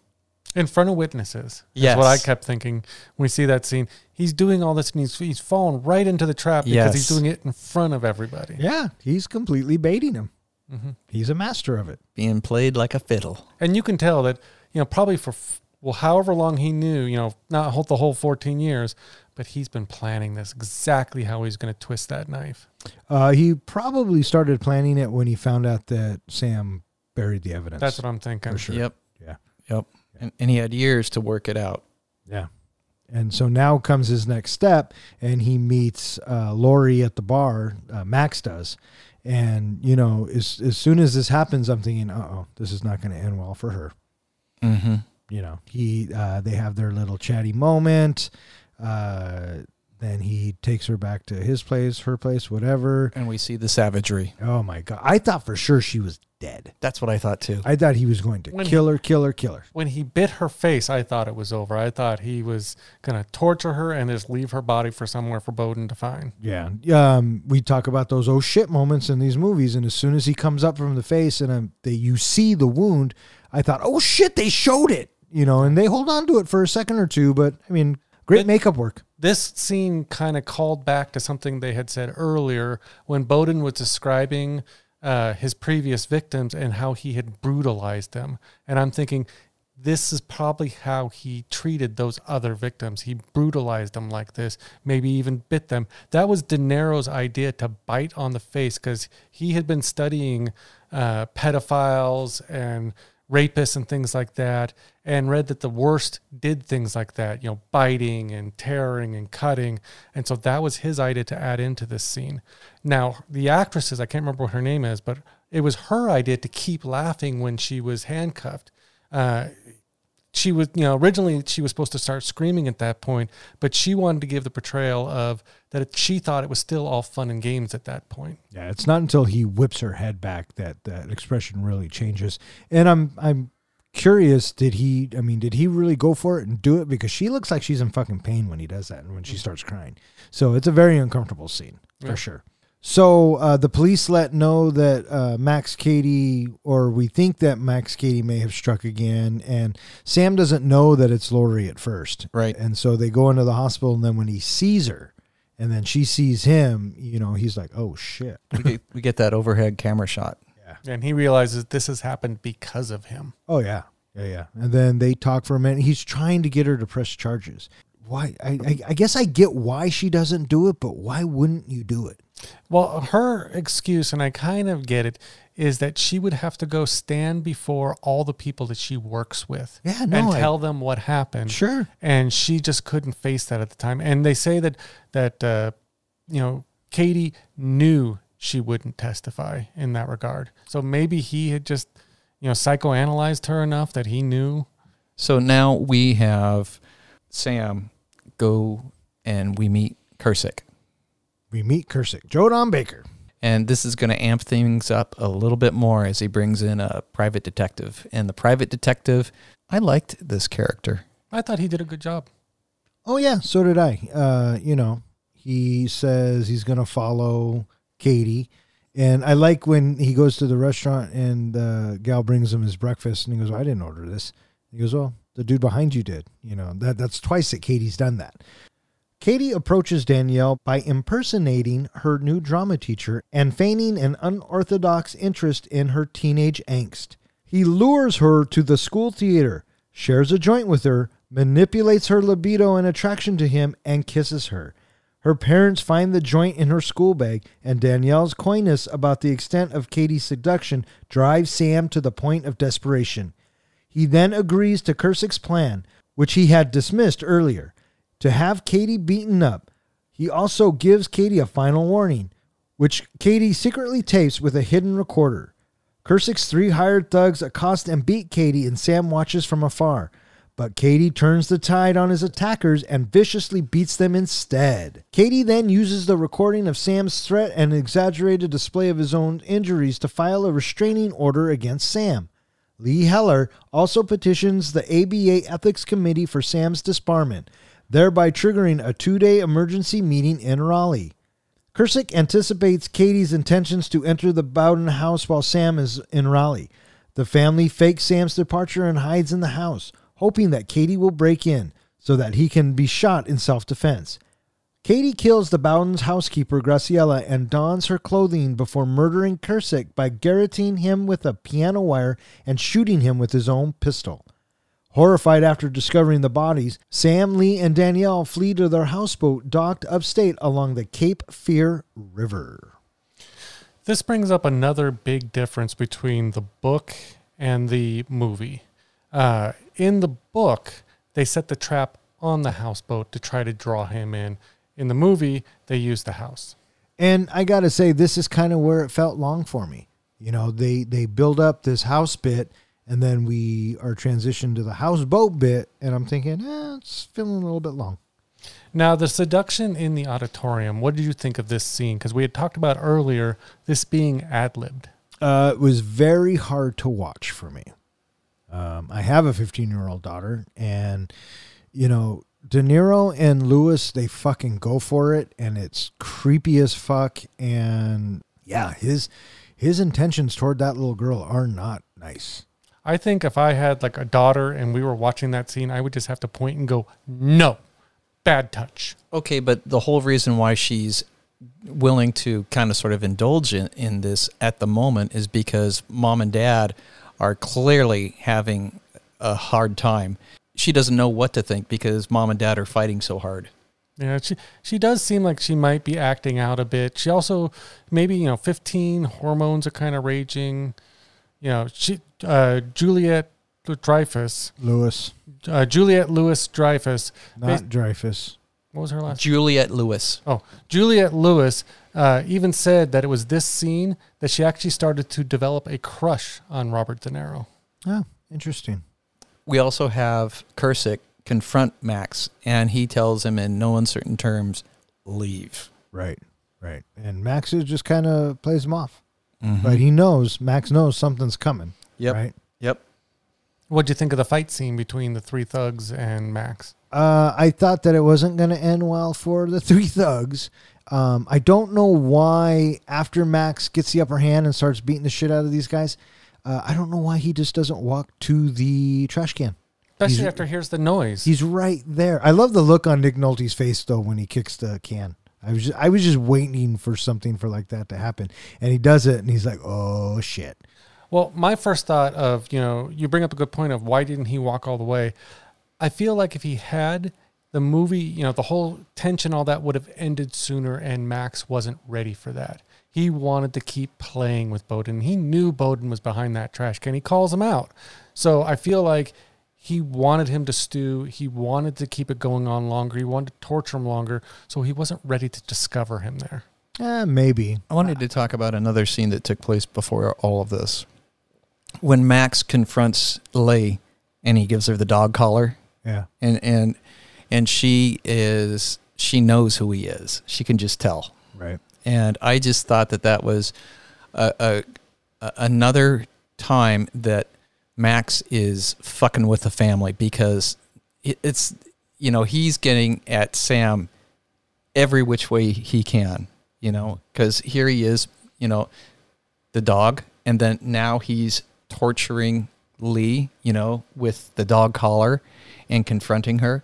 In front of witnesses. That's Yes. what I kept thinking when we see that scene. He's doing all this and he's, he's fallen right into the trap because he's doing it in front of everybody. Yeah, he's completely baiting him. Mhm. He's a master of it. being played like a fiddle. And you can tell that, you know, probably for, well, however long he knew, you know, not whole- the whole 14 years, but he's been planning this exactly how he's going to twist that knife. Uh, he probably started planning it when he found out that Sam buried the evidence. That's what I'm thinking. For sure. Yep. Yeah. Yep. And, and he had years to work it out. Yeah. And so now comes his next step, and he meets uh, Lori at the bar. Uh, Max does, and you know, as as soon as this happens, I'm thinking, uh oh, this is not going to end well for her. Mm-hmm. You know, he uh, they have their little chatty moment. Uh, then he takes her back to his place, her place, whatever. And we see the savagery. Oh my god! I thought for sure she was dead. That's what I thought too. I thought he was going to When he- kill her, kill her, kill her. When he bit her face, I thought it was over. I thought he was going to torture her and just leave her body for somewhere for Bowden to find. Yeah. Um, we talk about those oh shit moments in these movies, and as soon as he comes up from the face and um, they, you see the wound, I thought, oh shit, they showed it, you know, and they hold on to it for a second or two, but I mean, great makeup work. This scene kind of called back to something they had said earlier when Bowden was describing uh, his previous victims and how he had brutalized them. And I'm thinking, this is probably how he treated those other victims. He brutalized them like this, maybe even bit them. That was De Niro's idea to bite on the face because he had been studying uh, pedophiles and rapists and things like that and read that the worst did things like that you know biting and tearing and cutting. And so that was his idea to add into this scene. Now the actresses i can't remember what her name is but it was her idea to keep laughing when she was handcuffed. Uh, she was you know originally she was supposed to start screaming at that point but she wanted to give the portrayal of that it, she thought it was still all fun and games at that point Yeah, it's not until he whips her head back that that expression really changes. And I'm I'm curious, did he? I mean, did he really go for it and do it? Because she looks like she's in fucking pain when he does that and when she mm-hmm. starts crying. So it's a very uncomfortable scene for Yeah. sure. So uh, the police let know that uh, Max Cady, or we think that Max Cady may have struck again, and Sam doesn't know that it's Lori at first. Right. And so they go into the hospital, and then when he sees her, and then she sees him, you know, he's like, "Oh shit." we, get, we get that overhead camera shot. Yeah, and he realizes this has happened because of him Oh yeah, yeah, yeah. And then they talk for a minute. He's trying to get her to press charges. Why? I, I, I guess I get why she doesn't do it, but why wouldn't you do it? Well, her excuse, and I kind of get it, is that she would have to go stand before all the people that she works with Yeah, no, and I- tell them what happened. Sure. And she just couldn't face that at the time. And they say that that uh, you know Cady knew she wouldn't testify in that regard. So maybe he had just you know psychoanalyzed her enough that he knew. So now we have Sam go and we meet Kersek. We meet Kersek, Joe Don Baker. And this is going to amp things up a little bit more as he brings in a private detective. And the private detective, I liked this character. I thought he did a good job. Oh yeah, so did I. Uh, you know, he says he's gonna follow Cady, and I like when he goes to the restaurant and the gal brings him his breakfast, and he goes, well, "I didn't order this." He goes, "Well, the dude behind you did." You know that that's twice that Cady's done that. Cady approaches Danielle by impersonating her new drama teacher and feigning an unorthodox interest in her teenage angst. He lures her to the school theater, shares a joint with her, manipulates her libido and attraction to him, and kisses her. Her parents find the joint in her school bag, and Danielle's coyness about the extent of Cady's seduction drives Sam to the point of desperation. He then agrees to Kersek's plan, which he had dismissed earlier, to have Cady beaten up. He also gives Cady a final warning, which Cady secretly tapes with a hidden recorder. Kersek's three hired thugs accost and beat Cady, and Sam watches from afar. But Cady turns the tide on his attackers and viciously beats them instead. Cady then uses the recording of Sam's threat and exaggerated display of his own injuries to file a restraining order against Sam. Lee Heller also petitions the ABA Ethics Committee for Sam's disbarment, thereby triggering a two day emergency meeting in Raleigh. Kersek anticipates Cady's intentions to enter the Bowden house while Sam is in Raleigh. The family fakes Sam's departure and hides in the house, hoping that Cady will break in so that he can be shot in self defense. Cady kills the Bowden's housekeeper, Graciela, and dons her clothing before murdering Kersek by garroting him with a piano wire and shooting him with his own pistol. Horrified after discovering the bodies, Sam, Lee, and Danielle flee to their houseboat docked upstate along the Cape Fear River. This brings up another big difference between the book and the movie. Uh, in the book, they set the trap on the houseboat to try to draw him in. In the movie, they use the house. And I got to say, this is kind of where it felt long for me. You know, they they build up this house bit, and then we are transitioned to the houseboat bit, and I'm thinking, eh, it's feeling a little bit long. Now, the seduction in the auditorium, what did you think of this scene? Because we had talked about earlier this being ad libbed. Uh, it was very hard to watch for me. Um, I have a 15 year old daughter, and you know, De Niro and Lewis, they fucking go for it, and it's creepy as fuck. And yeah, his his intentions toward that little girl are not nice. I think if I had like a daughter and we were watching that scene, I would just have to point and go, no, bad touch. Okay, but the whole reason why she's willing to kind of sort of indulge in, in this at the moment is because mom and dad are clearly having a hard time. She doesn't know what to think because mom and dad are fighting so hard. Yeah, she she does seem like she might be acting out a bit. She also maybe you know, fifteen hormones are kind of raging. You know, she uh, Juliet Dreyfus, Lewis, uh, Juliette Lewis Dreyfus. not Dreyfus. What was her last? Juliette Lewis. Oh, Juliette Lewis uh, even said that it was this scene that she actually started to develop a crush on Robert De Niro. Oh, interesting. We also have Kersek confront Max, and he tells him in no uncertain terms, leave. Right, right. And Max is just kind of plays him off, Mhm. but he knows Max knows something's coming. Yep. Right. Yep. What do you think of the fight scene between the three thugs and Max? Uh, I thought that it wasn't going to end well for the three thugs. Um, I don't know why after Max gets the upper hand and starts beating the shit out of these guys. Uh, I don't know why he just doesn't walk to the trash can. Especially He's- after he hears the noise. He's right there. I love the look on Nick Nolte's face though when he kicks the can. I was just, I was just waiting for something for like that to happen, and he does it, and he's like, "Oh shit!" Well, my first thought of, you know, you bring up a good point of why didn't he walk all the way? I feel like if he had the movie, you know, the whole tension, all that would have ended sooner, and Max wasn't ready for that. He wanted to keep playing with Bowden. He knew Bowden was behind that trash can. He calls him out. So I feel like he wanted him to stew. He wanted to keep it going on longer. He wanted to torture him longer. So he wasn't ready to discover him there. Eh, maybe. I wanted to talk about another scene that took place before all of this. When Max confronts Lay and he gives her the dog collar Yeah. and and and she is she knows who he is. She can just tell. Right. And I just thought that that was a, a, another time that Max is fucking with the family because it, it's you know he's getting at Sam every which way he can. You know because here he is. You know the dog, and then now he's torturing Lee. You know with the dog collar and confronting her.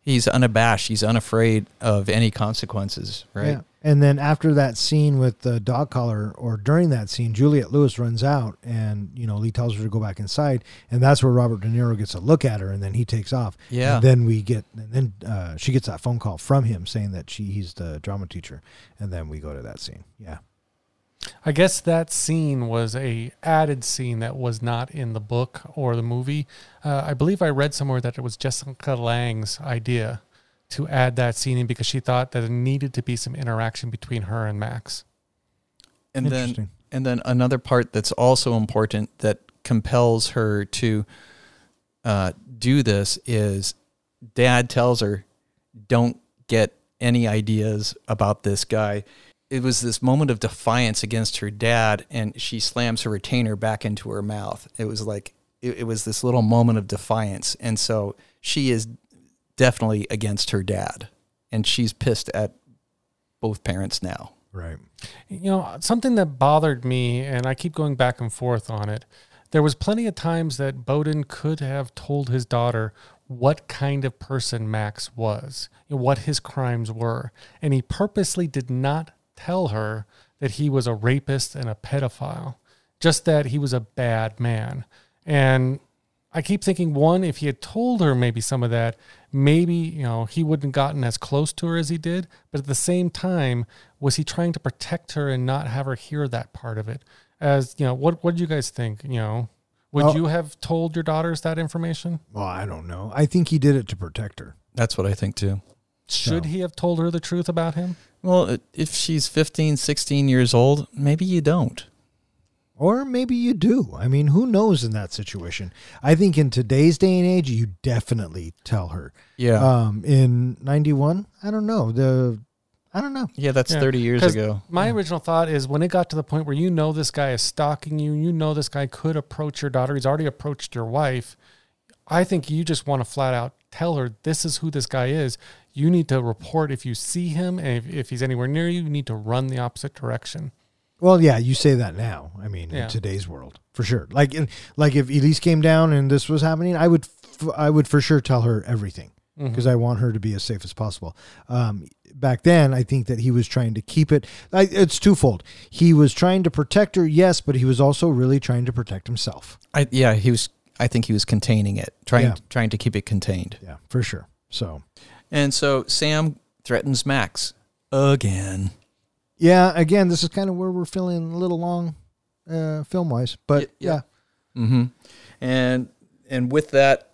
He's unabashed. He's unafraid of any consequences, right? Yeah. And then after that scene with the dog collar, or during that scene, Juliette Lewis runs out, and you know Lee tells her to go back inside, and that's where Robert De Niro gets a look at her, and then he takes off. Yeah. And then we get, and then uh, she gets that phone call from him saying that she he's the drama teacher, and then we go to that scene. Yeah. I guess that scene was a added scene that was not in the book or the movie. Uh, I believe I read somewhere that it was Jessica Lange's idea to add that scene in because she thought that it needed to be some interaction between her and Max. And then and then another part that's also important that compels her to uh, do this is dad tells her don't get any ideas about this guy. It was this moment of defiance against her dad and she slams her retainer back into her mouth. It was like it, it was this little moment of defiance. And so she is definitely against her dad and she's pissed at both parents now Right. You know, something that bothered me, and I keep going back and forth on it. There was plenty of times that Bowden could have told his daughter what kind of person Max was, what his crimes were, and he purposely did not tell her that he was a rapist and a pedophile, just that he was a bad man. And I keep thinking, one, if he had told her maybe some of that, maybe, you know, he wouldn't gotten as close to her as he did. But at the same time, was he trying to protect her and not have her hear that part of it? As, you know, what what do you guys think? You know, would Well- you have told your daughters that information? Well, I don't know. I think he did it to protect her. that's what i think too Should No. he have told her the truth about him? Well, if she's 15, 16 years old, maybe you don't. Or maybe you do. I mean, who knows in that situation? I think in today's day and age, you definitely tell her. Yeah. Um, in '91, I don't know. The I don't know. yeah, that's Yeah, 30 years ago. My original thought is when it got to the point where you know this guy is stalking you, you know this guy could approach your daughter, he's already approached your wife. I think you just want to flat out tell her this is who this guy is. You need to report if you see him, and if, if he's anywhere near you, you need to run the opposite direction. Well, yeah, you say that now. I mean, Yeah. in today's world, for sure. Like, like if Elise came down and this was happening, I would, f- I would for sure tell her everything Mm-hmm. because I want her to be as safe as possible. Um, back then, I think that he was trying to keep it. I, it's twofold. He was trying to protect her, yes, but he was also really trying to protect himself. I, yeah, he was. I think he was containing it, trying Yeah. trying to keep it contained. Yeah, for sure. So, And so Sam threatens Max again. Yeah, again, this is kind of where we're feeling a little long, uh, film wise, but Y- yeah. yeah. Mm-hmm. And and with that,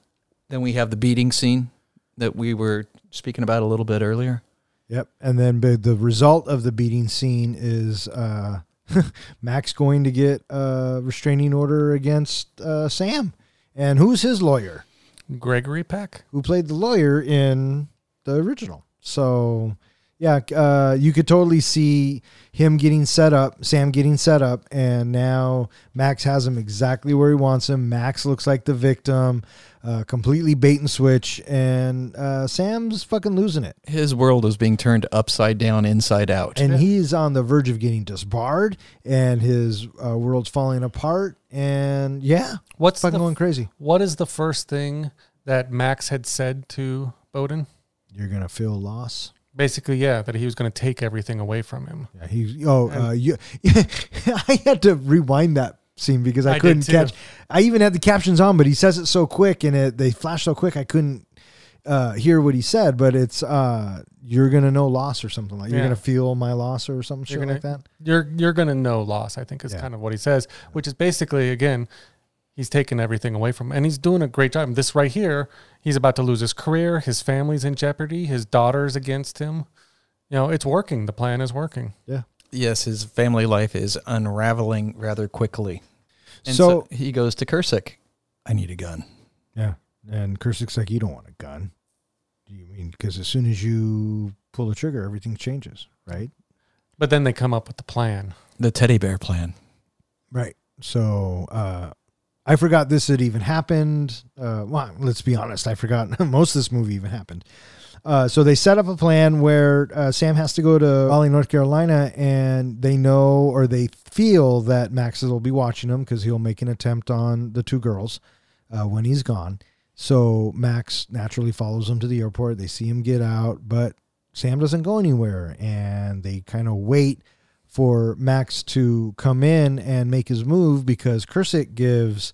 then we have the beating scene that we were speaking about a little bit earlier. Yep. And then the, the result of the beating scene is uh, Max going to get a restraining order against uh, Sam. And who's his lawyer? Gregory Peck. Who played the lawyer in the original. So, yeah, uh, you could totally see him getting set up, Sam getting set up, and now Max has him exactly where he wants him. Max looks like the victim, uh, completely bait and switch, and uh, Sam's fucking losing it. His world is being turned upside down, inside out. and he's on the verge of getting disbarred, and his uh, world's falling apart. And yeah, What's fucking the, going crazy. what is the first thing that Max had said to Bowden? You're gonna feel loss. Basically, yeah, that he was going to take everything away from him. Yeah, he. Oh, uh, you. I had to rewind that scene because I, I couldn't catch. I even had the captions on, but he says it so quick and it they flash so quick I couldn't uh, hear what he said. But it's uh, you're gonna know loss or something like you're gonna feel my loss or something You're like gonna- that. You're you're going to know loss. I think is Yeah. kind of what he says, which is basically again, he's taking everything away from him, and he's doing a great job. This right here, he's about to lose his career. His family's in jeopardy. His daughter's against him. You know, it's working. The plan is working. Yeah. yes, his family life is unraveling rather quickly. And so, So- he goes to Kersek. I need a gun. Yeah. And Kersek's like, you don't want a gun. Do you mean because as soon as you pull the trigger, everything changes, right? But then they come up with the plan. The teddy bear plan. Right. So uh, I forgot this had even happened. Uh, well, let's be honest. I forgot most of this movie even happened. Uh, so they set up a plan where uh, Sam has to go to Raleigh, North Carolina, and they know or they feel that Max will be watching him because he'll make an attempt on the two girls uh, when he's gone. So Max naturally follows him to the airport. They see him get out, but Sam doesn't go anywhere. And they kind of wait for Max to come in and make his move because Kersek gives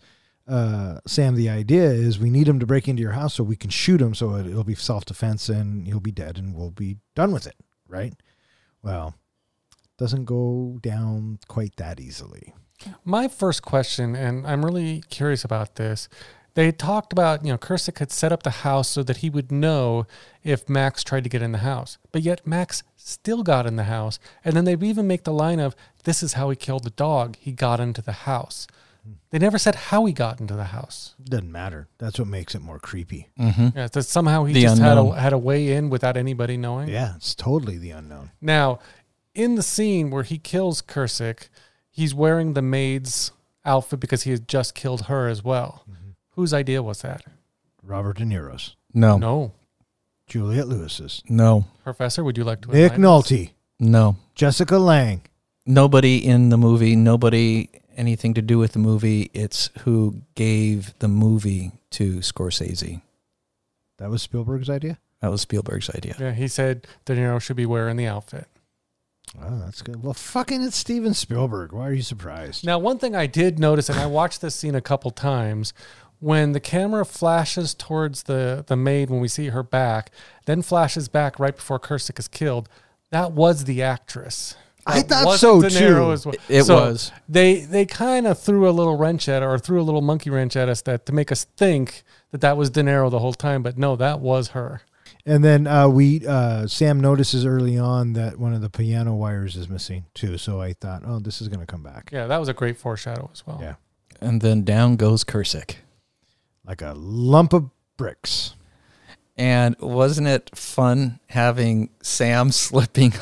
uh, Sam the idea is we need him to break into your house so we can shoot him so it, it'll be self defense and he'll be dead and we'll be done with it, right? Well, doesn't go down quite that easily. My first question, and I'm really curious about this. They talked about, you know, Kersek had set up the house so that he would know if Max tried to get in the house. But yet Max still got in the house. And then they even make the line of, this is how he killed the dog. He got into the house. Hmm. They never said how he got into the house. Doesn't matter. That's what makes it more creepy. Mm-hmm. Yeah, that somehow he The just had a, had a way in without anybody knowing. Yeah, it's totally the unknown. Now, in the scene where he kills Kersek, he's wearing the maid's outfit because he had just killed her as well. Mm-hmm. Whose idea was that? Robert De Niro's, No, No. Juliette Lewis's, no, Professor, would you like to Nick enlighten us? Nolte, no. Jessica Lange. Nobody in the movie, nobody anything to do with the movie. It's who gave the movie to Scorsese. That was Spielberg's idea. That was Spielberg's idea. Yeah, he said De Niro should be wearing the outfit. Oh, that's good. Well, fucking it's Steven Spielberg. Why are you surprised? Now, one thing I did notice, and I watched this scene a couple times, when the camera flashes towards the, the maid when we see her back, then flashes back right before Kersek is killed, that was the actress. I thought so, Niro too. as well. It So was. They they kind of threw a little wrench at or threw a little monkey wrench at us that to make us think that that was De Niro the whole time, but no, that was her. And then uh, we uh, Sam notices early on that one of the piano wires is missing too. So I thought, oh, this is going to come back. Yeah, that was a great foreshadow as well. Yeah. And then down goes Kersek. Like a lump of bricks. And wasn't it fun having Sam slipping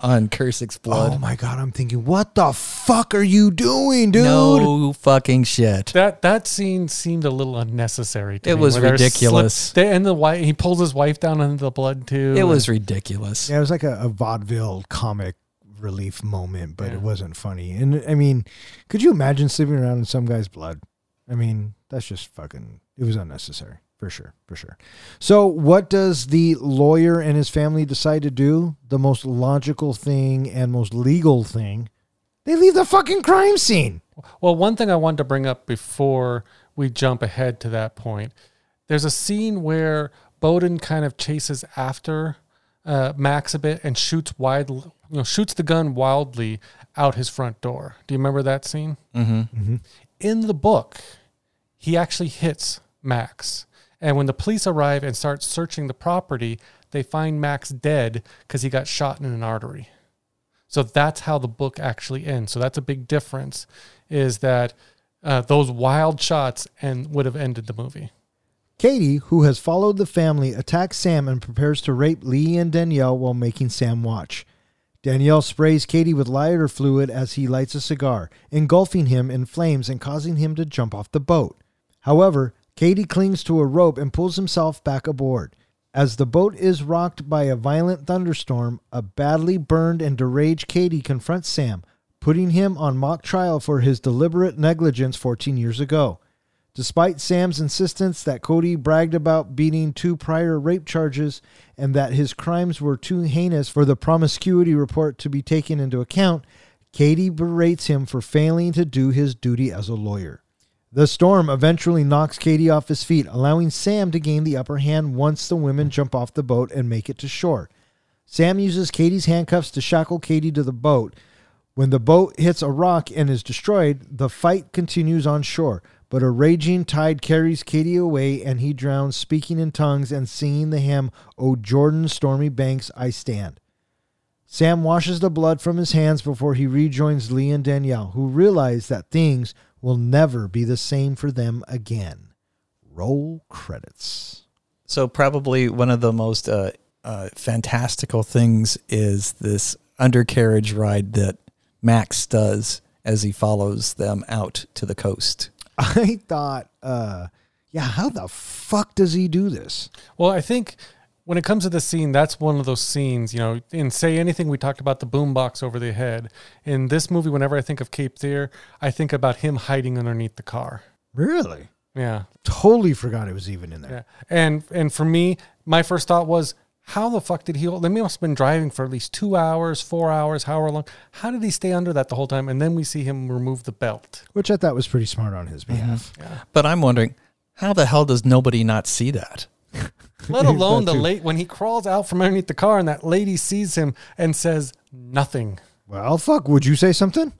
on Kersek's blood? Oh my god! I'm thinking, what the fuck are you doing, dude? No fucking shit. That that scene seemed a little unnecessary. To me. It me, was where they're ridiculous. slip- they- and the wife, he pulls his wife down into the blood too. It was ridiculous. Yeah, it was like a, a vaudeville comic relief moment, but Yeah. it wasn't funny. And I mean, could you imagine sleeping around in some guy's blood? I mean, that's just fucking. It was unnecessary for sure, for sure. So, what does the lawyer and his family decide to do? The most logical thing and most legal thing. They leave the fucking crime scene. Well, one thing I wanted to bring up before we jump ahead to that point, there's a scene where Bowden kind of chases after uh, Max a bit and shoots wide, you know, shoots the gun wildly out his front door. Do you remember that scene? Mm-hmm. In the book, he actually hits Max. And when the police arrive and start searching the property, they find Max dead because he got shot in an artery. So that's how the book actually ends. So that's a big difference, is that uh, those wild shots and would have ended the movie. Cady, who has followed the family, attacks Sam and prepares to rape Lee and Danielle while making Sam watch. Danielle sprays Cady with lighter fluid as he lights a cigar, engulfing him in flames and causing him to jump off the boat. However, Cady clings to a rope and pulls himself back aboard. As the boat is rocked by a violent thunderstorm, a badly burned and deranged Cady confronts Sam, putting him on mock trial for his deliberate negligence 14 years ago. Despite Sam's insistence that Cady bragged about beating two prior rape charges and that his crimes were too heinous for the promiscuity report to be taken into account, Cady berates him for failing to do his duty as a lawyer. The storm eventually knocks Cady off his feet, allowing Sam to gain the upper hand once the women jump off the boat and make it to shore. Sam uses Cady's handcuffs to shackle Cady to the boat. When the boat hits a rock and is destroyed, the fight continues on shore, but a raging tide carries Cady away and he drowns, speaking in tongues and singing the hymn, O Jordan, stormy banks, I stand. Sam washes the blood from his hands before he rejoins Lee and Danielle, who realize that things will never be the same for them again. Roll credits. So probably one of the most uh, uh, fantastical things is this undercarriage ride that Max does as he follows them out to the coast. I thought, uh, yeah, how the fuck does he do this? Well, I think when it comes to the scene, that's one of those scenes, you know, in Say Anything, we talked about the boombox over the head. In this movie, whenever I think of Cape Fear, I think about him hiding underneath the car. Really? Yeah. Totally forgot it was even in there. Yeah. And and for me, my first thought was, how the fuck did he hold? They must have been driving for at least two hours, four hours, however long. How did he stay under that the whole time? And then we see him remove the belt. Which I thought was pretty smart on his mm-hmm. behalf. But I'm wondering, how the hell does nobody not see that? Let alone the late when he crawls out from underneath the car and that lady sees him and says nothing. Well, fuck. Would you say something?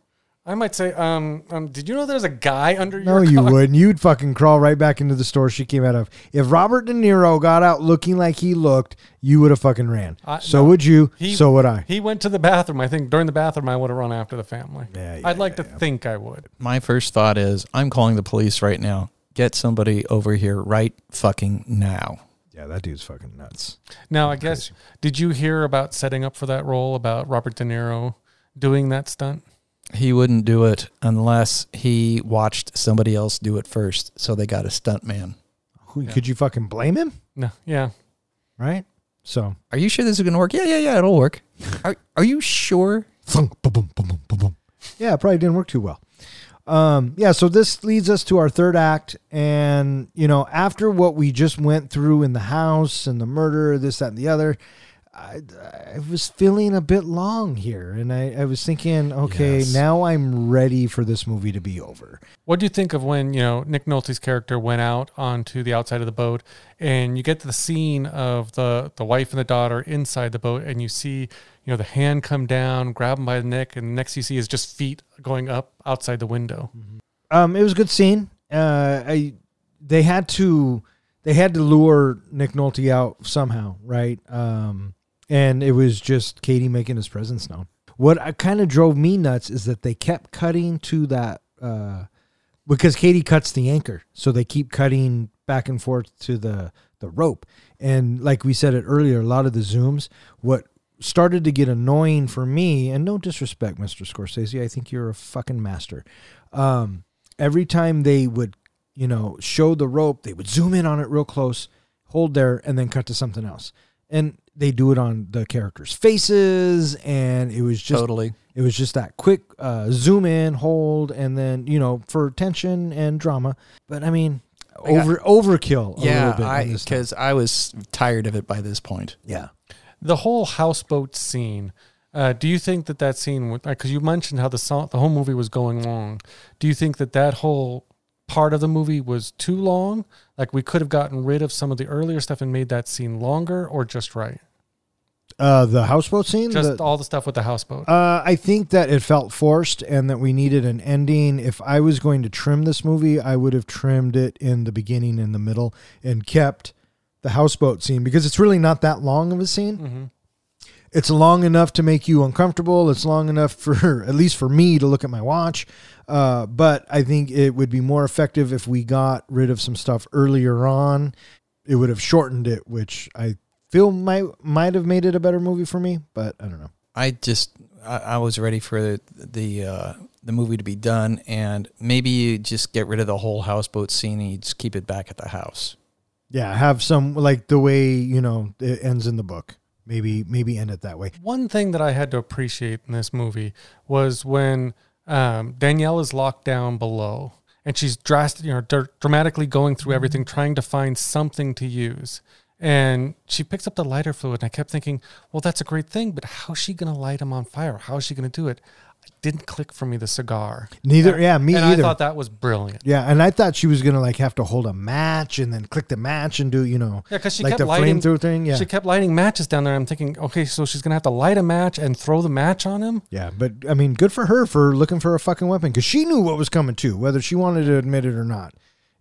I might say, um, um did you know there's a guy under No, your No, you car? wouldn't. You'd fucking crawl right back into the store she came out of. If Robert De Niro got out looking like he looked, you would have fucking ran. I- so no. would you. He- so would I. He went to the bathroom. I think during the bathroom, I would have run after the family. Yeah, yeah, I'd like yeah, to yeah. think I would. My first thought is, I'm calling the police right now. Get somebody over here right fucking now. Yeah, that dude's fucking nuts. Now, I guess, did you hear about setting up for that role about Robert De Niro doing that stunt? He wouldn't do it unless he watched somebody else do it first. So they got a stunt man. Who, Could you fucking blame him? No, yeah. Right? So, Are you sure this is going to work? Yeah, yeah, yeah, it'll work. Are, are you sure? thunk, boom, boom, boom, boom, boom, boom. yeah, it probably didn't work too well. Um, yeah, so this leads us to our third act. And, you know, after what we just went through in the house and the murder, this, that, and the other, I, I was feeling a bit long here. And I, I was thinking, okay, Yes. now I'm ready for this movie to be over. What do you think of when, you know, Nick Nolte's character went out onto the outside of the boat and you get to the scene of the, the wife and the daughter inside the boat and you see, you know, the hand come down, grab him by the neck, and the next you see is just feet going up outside the window. Um, it was a good scene. Uh, I they had to they had to lure Nick Nolte out somehow, right? Um, and it was just Cady making his presence known. What kind of drove me nuts is that they kept cutting to that uh, because Cady cuts the anchor, so they keep cutting back and forth to the the rope. And like we said it earlier, a lot of the zooms, what started to get annoying for me, and no disrespect, Mr. Scorsese, I think you're a fucking master. Um, every time they would, you know, show the rope, they would zoom in on it real close, hold there, and then cut to something else. And they do it on the characters' faces, and it was just totally. it was just that quick uh, zoom in, hold, and then you know for tension and drama. But I mean, I got- over overkill. A Yeah, little bit on I because I was tired of it by this point. yeah. The whole houseboat scene. Uh, do you think that that scene, because you mentioned how the song, the whole movie was going long, do you think that that whole part of the movie was too long? Like we could have gotten rid of some of the earlier stuff and made that scene longer, or just right? Uh, the houseboat scene. Just the- all the stuff with the houseboat. Uh, I think that it felt forced and that we needed an ending. If I was going to trim this movie, I would have trimmed it in the beginning and the middle and kept the houseboat scene because it's really not that long of a scene. hmm It's long enough to make you uncomfortable. It's long enough for, at least for me, to look at my watch. Uh, but I think it would be more effective if we got rid of some stuff earlier on. It would have shortened it, which I feel might might have made it a better movie for me. But I don't know. I just I, I was ready for the the, uh, the movie to be done, and maybe you just get rid of the whole houseboat scene and you just keep it back at the house. Yeah, have some like the way you know it ends in the book. Maybe maybe end it that way. One thing that I had to appreciate in this movie was when um, Danielle is locked down below and she's drastic, you know, dr- dramatically going through everything, trying to find something to use. And she picks up the lighter fluid, and I kept thinking, well, that's a great thing, but how's she going to light him on fire? How is she going to do it? It didn't click for me, the cigar. Neither, And- yeah, me and either. I thought that was brilliant. yeah, and I thought she was gonna like have to hold a match and then click the match and do you know Yeah, because she like kept the lighting. flamethrower thing. Yeah, She kept lighting matches down there. I'm thinking, okay, so she's gonna have to light a match and throw the match on him. yeah, but I mean, good for her for looking for a fucking weapon because she knew what was coming too, whether she wanted to admit it or not.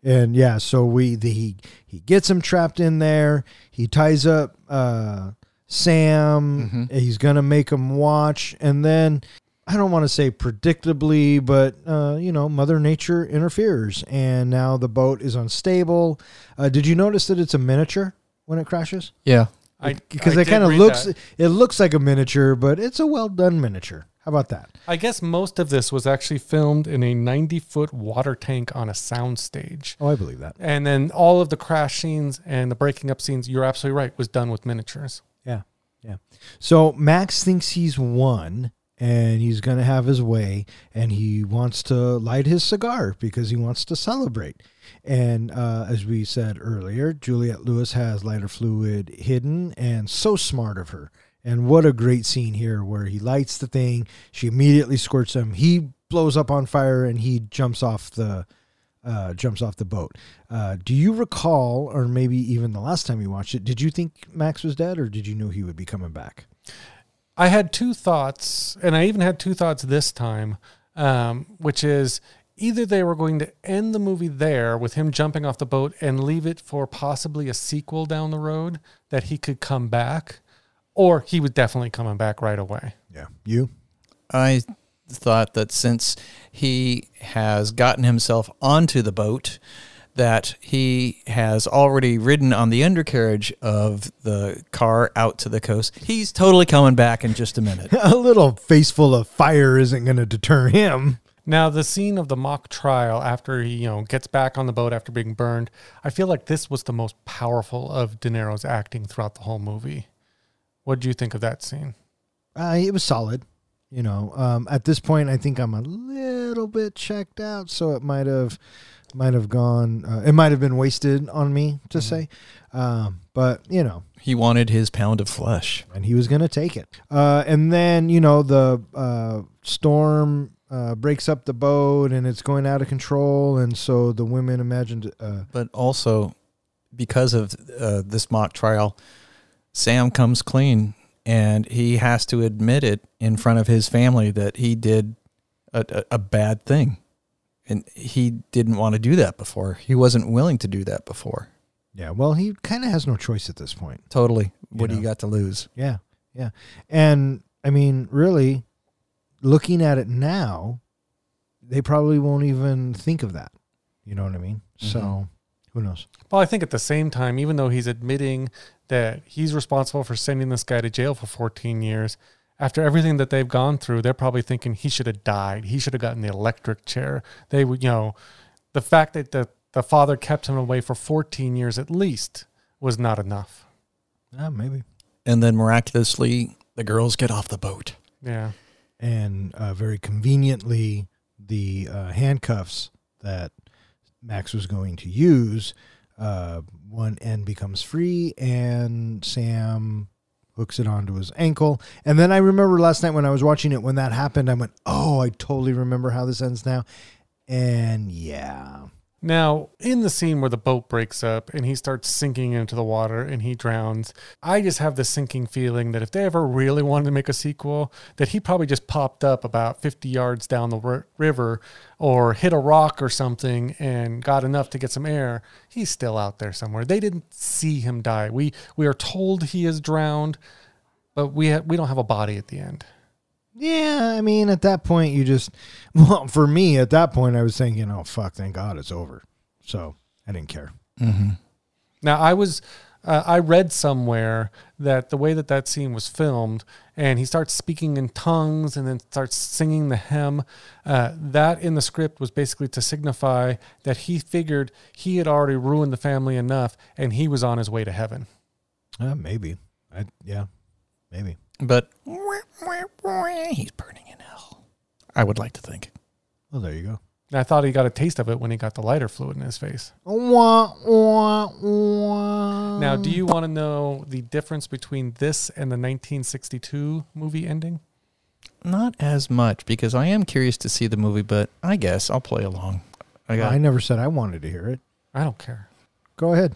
And yeah, so we the, he he gets him trapped in there. He ties up uh, Sam. He's gonna make him watch, and then I don't want to say predictably, but uh, you know, Mother Nature interferes, and now the boat is unstable. Uh, did you notice that it's a miniature when it crashes? Yeah, Because I it kind of looks that. it looks like a miniature, but it's a well done miniature. How about that? I guess most of this was actually filmed in a 90 foot water tank on a soundstage. Oh, I believe that. And then all of the crash scenes and the breaking up scenes, you're absolutely right, was done with miniatures. Yeah, yeah. So Max thinks he's won, and he's going to have his way and he wants to light his cigar because he wants to celebrate. And uh, as we said earlier, Juliette Lewis has lighter fluid hidden and so smart of her. And what a great scene here where he lights the thing, she immediately squirts him, he blows up on fire and he jumps off the uh, jumps off the boat. Uh, do you recall, or maybe even the last time you watched it, did you think Max was dead, or did you know he would be coming back? I had two thoughts, and I even had two thoughts this time, um, which is either they were going to end the movie there with him jumping off the boat and leave it for possibly a sequel down the road that he could come back, or he was definitely coming back right away. Yeah, you. I thought that since he has gotten himself onto the boat, that he has already ridden on the undercarriage of the car out to the coast. He's totally coming back in just a minute. a little face full of fire isn't going to deter him. Now, the scene of the mock trial after he, you know, gets back on the boat after being burned, I feel like this was the most powerful of De Niro's acting throughout the whole movie. What do you think of that scene? Uh, it was solid. You know, um, at this point, I think I'm a little bit checked out, so it might have, might have gone. Uh, it might have been wasted on me to say, um, but you know, He wanted his pound of flesh. and he was going to take it. Uh, and then you know the uh, storm uh, breaks up the boat, and it's going out of control, and so the women imagined. Uh, But also, because of uh, this mock trial, Sam comes clean and he has to admit it in front of his family that he did a, a, a bad thing. And he didn't want to do that before. He wasn't willing to do that before. yeah, well, he kind of has no choice at this point. Totally. What do know. you got to lose? Yeah, yeah, and I mean, really, looking at it now, they probably won't even think of that. You know what I mean? Mm-hmm. So, who knows? Well, I think at the same time, even though he's admitting that he's responsible for sending this guy to jail for 14 years, after everything that they've gone through, they're probably thinking he should have died. He should have gotten the electric chair. They would, you know, the fact that the, the father kept him away for 14 years at least was not enough. Ah, maybe. And then miraculously, the girls get off the boat. Yeah. And uh, very conveniently, the uh, handcuffs that Max was going to use, uh, one end becomes free, and Sam hooks it onto his ankle. And then I remember last night when I was watching it, when that happened, I went, "Oh, I totally remember how this ends now." And yeah, Now, in the scene where the boat breaks up and he starts sinking into the water and he drowns, I just have the sinking feeling that if they ever really wanted to make a sequel, that he probably just popped up about 50 yards down the r- river or hit a rock or something and got enough to get some air. He's still out there somewhere. They didn't see him die. We we are told he is drowned, but we ha- we don't have a body at the end. Yeah. I mean, at that point, you just well, for me, at that point, I was thinking, "Oh fuck, thank God it's over." So I didn't care. Mm-hmm. Now, I was, uh, I read somewhere that the way that that scene was filmed, and he starts speaking in tongues and then starts singing the hymn. Uh, that in the script was basically to signify that he figured he had already ruined the family enough, and he was on his way to heaven. Uh, maybe. I yeah, maybe. But he's burning in hell. I would like to think. Well, there you go. And I thought he got a taste of it when he got the lighter fluid in his face. Now, do you want to know the difference between this and the 1962 movie ending? Not as much because I am curious to see the movie, but I guess I'll play along. I got I never said I wanted to hear it. I don't care. Go ahead.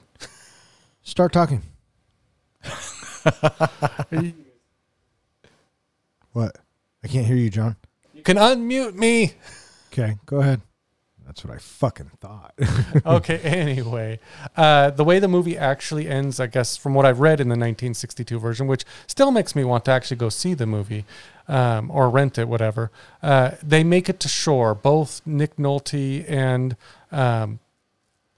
Start talking. What? I can't hear you, John. You can unmute me. Okay, go ahead. That's what I fucking thought. okay, anyway, uh, the way the movie actually ends, I guess, from what I've read in the 1962 version, which still makes me want to actually go see the movie um, or rent it, whatever. Uh, they make it to shore. Both Nick Nolte and um,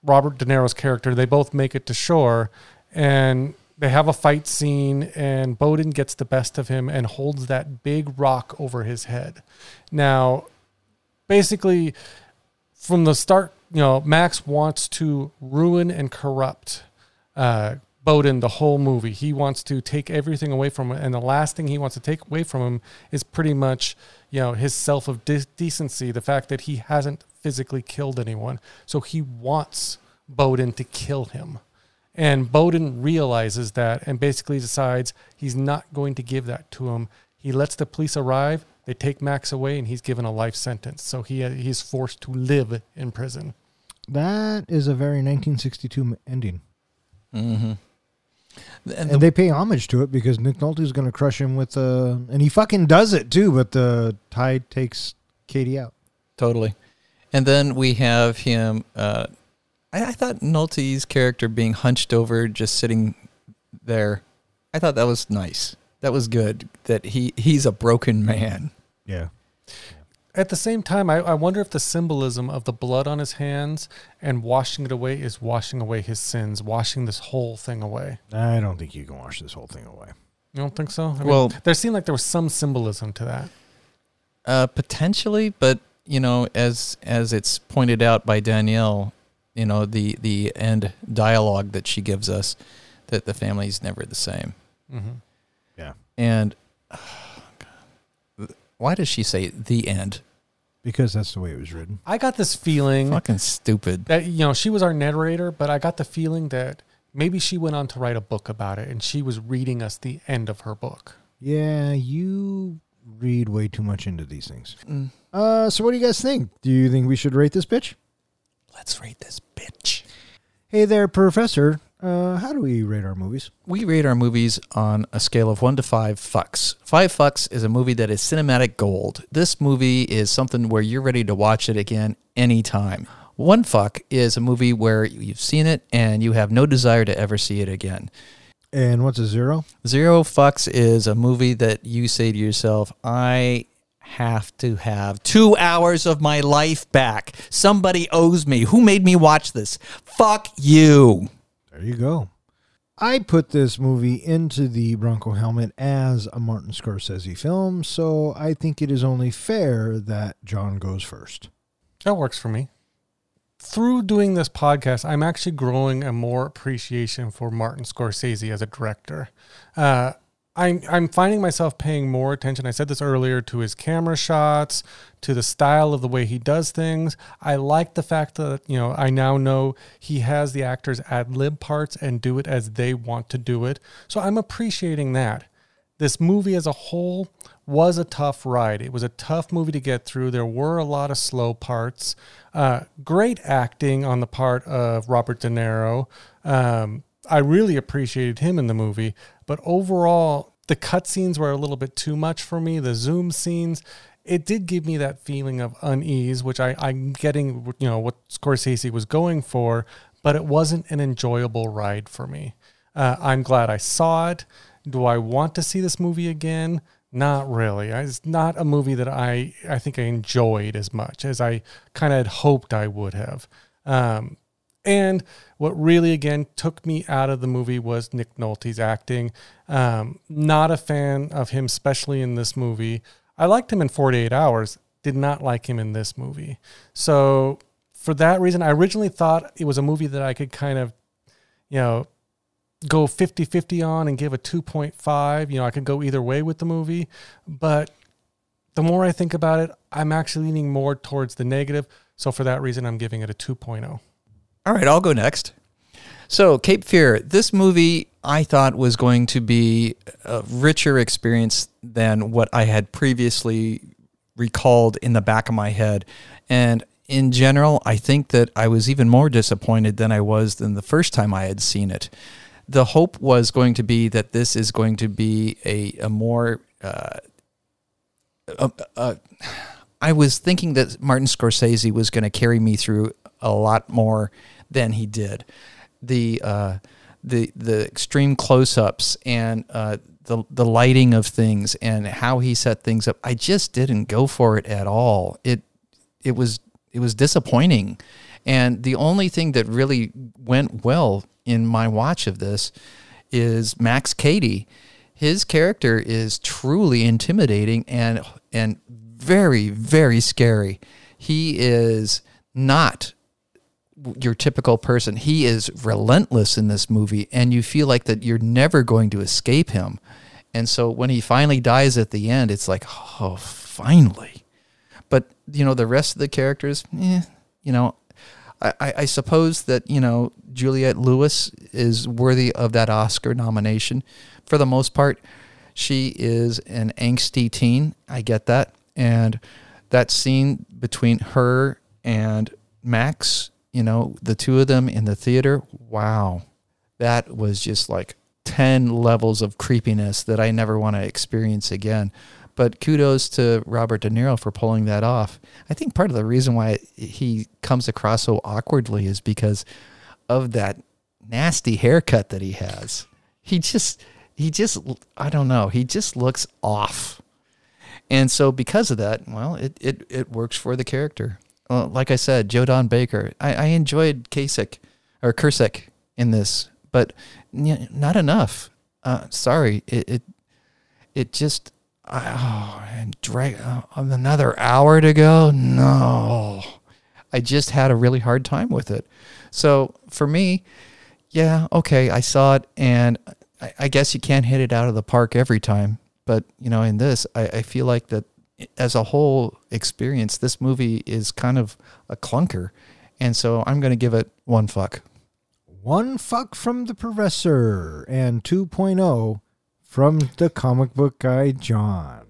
Robert De Niro's character, they both make it to shore, and they have a fight scene, and Bowden gets the best of him and holds that big rock over his head. Now, basically from the start, you know, Max wants to ruin and corrupt uh, Bowden the whole movie. He wants to take everything away from him, and the last thing he wants to take away from him is pretty much, you know, his self of de- decency, the fact that he hasn't physically killed anyone. So he wants Bowden to kill him. And Bowden realizes that and basically decides he's not going to give that to him. He lets the police arrive, they take Max away, and he's given a life sentence. So he he's forced to live in prison. That is a very 1962 ending. Mm-hmm. And, And they pay homage to it because Nick Nolte's going to crush him with a, and he fucking does it too, but the tide takes Cady out. totally. And then we have him. Uh, I, I thought Nolte's character being hunched over, just sitting there. I thought that was nice. That was good. That he he's a broken man. Yeah. At the same time, I, I wonder if the symbolism of the blood on his hands and washing it away is washing away his sins, washing this whole thing away. I don't think you can wash this whole thing away. You don't think so? I mean, Well- there seemed like there was some symbolism to that. Uh, potentially, but you know, as as it's pointed out by Danielle, you know, the the end dialogue that she gives us, that the family is never the same. hmm And why does she say the end? Because that's the way it was written. I got this feeling Fucking stupid. that you know she was our narrator, but I got the feeling that maybe she went on to write a book about it, and she was reading us the end of her book. Yeah, you read way too much into these things. Mm. Uh, so what do you guys think? Do you think we should rate this bitch? Let's rate this bitch. Hey there, Professor. Uh, how do we rate our movies? We rate our movies on a scale of one to five fucks. Five fucks is a movie that is cinematic gold. This movie is something where you're ready to watch it again anytime. One fuck is a movie where you've seen it and you have no desire to ever see it again. And what's a zero? Zero fucks is a movie that you say to yourself, I have to have two hours of my life back. Somebody owes me. Who made me watch this? Fuck you. There you go. I put this movie into the Bronco helmet as a Martin Scorsese film, so I think it is only fair that John goes first. That works for me. Through doing this podcast, I'm actually growing a more appreciation for Martin Scorsese as a director. Uh, I'm I'm finding myself paying more attention. I said this earlier to his camera shots, to the style of the way he does things. I like the fact that you know I now know he has the actors ad lib parts and do it as they want to do it. So I'm appreciating that this movie as a whole was a tough ride. It was a tough movie to get through. There were a lot of slow parts. Uh, great acting on the part of Robert De Niro. Um, I really appreciated him in the movie, but overall, the cutscenes were a little bit too much for me. The zoom scenes, it did give me that feeling of unease, which I, I'm getting, you know, what Scorsese was going for, but it wasn't an enjoyable ride for me. Uh, I'm glad I saw it. Do I want to see this movie again? Not really. It's not a movie that I I think I enjoyed as much as I kind of hoped I would have. Um, and what really again took me out of the movie was Nick Nolte's acting. Um, not a fan of him, especially in this movie. I liked him in 48 Hours. Did not like him in this movie. So for that reason, I originally thought it was a movie that I could kind of, you know, go 50 50 on and give a 2.5. You know, I could go either way with the movie. But the more I think about it, I'm actually leaning more towards the negative. So for that reason, I'm giving it a oh. 2.0. All right, I'll go next. So, Cape Fear, this movie I thought was going to be a richer experience than what I had previously recalled in the back of my head. And in general, I think that I was even more disappointed than I was than the first time I had seen it. The hope was going to be that this is going to be a, a more. Uh, a, a, I was thinking that Martin Scorsese was going to carry me through a lot more than he did. The uh, the the extreme close-ups and uh, the the lighting of things and how he set things up, I just didn't go for it at all. It it was it was disappointing, and the only thing that really went well in my watch of this is Max Cady. His character is truly intimidating and and very very scary. He is not your typical person. He is relentless in this movie, and you feel like that you're never going to escape him. And so when he finally dies at the end, it's like, oh, finally. But you know, the rest of the characters, eh, you know, I, I suppose that you know Juliette Lewis is worthy of that Oscar nomination. For the most part, she is an angsty teen. I get that, and that scene between her and Max, you know, the two of them in the theater, wow, that was just like 10 levels of creepiness that I never want to experience again. But kudos to Robert De Niro for pulling that off. I think part of the reason why he comes across so awkwardly is because of that nasty haircut that he has. He just, he just, I don't know, he just looks off. And so because of that, well, it, it, it works for the character. Uh, like I said, Joe Don Baker, I, I enjoyed Kasich or Kersek in this, but not enough. Uh, sorry, it, it, it just, oh, and drag uh, another hour to go. No, I just had a really hard time with it. So for me, yeah, okay, I saw it, and I, I guess you can't hit it out of the park every time. But you know, in this, I, I feel like that as a whole experience, this movie is kind of a clunker, and so I'm going to give it one fuck. One fuck from the professor and 2.0 from the comic book guy John.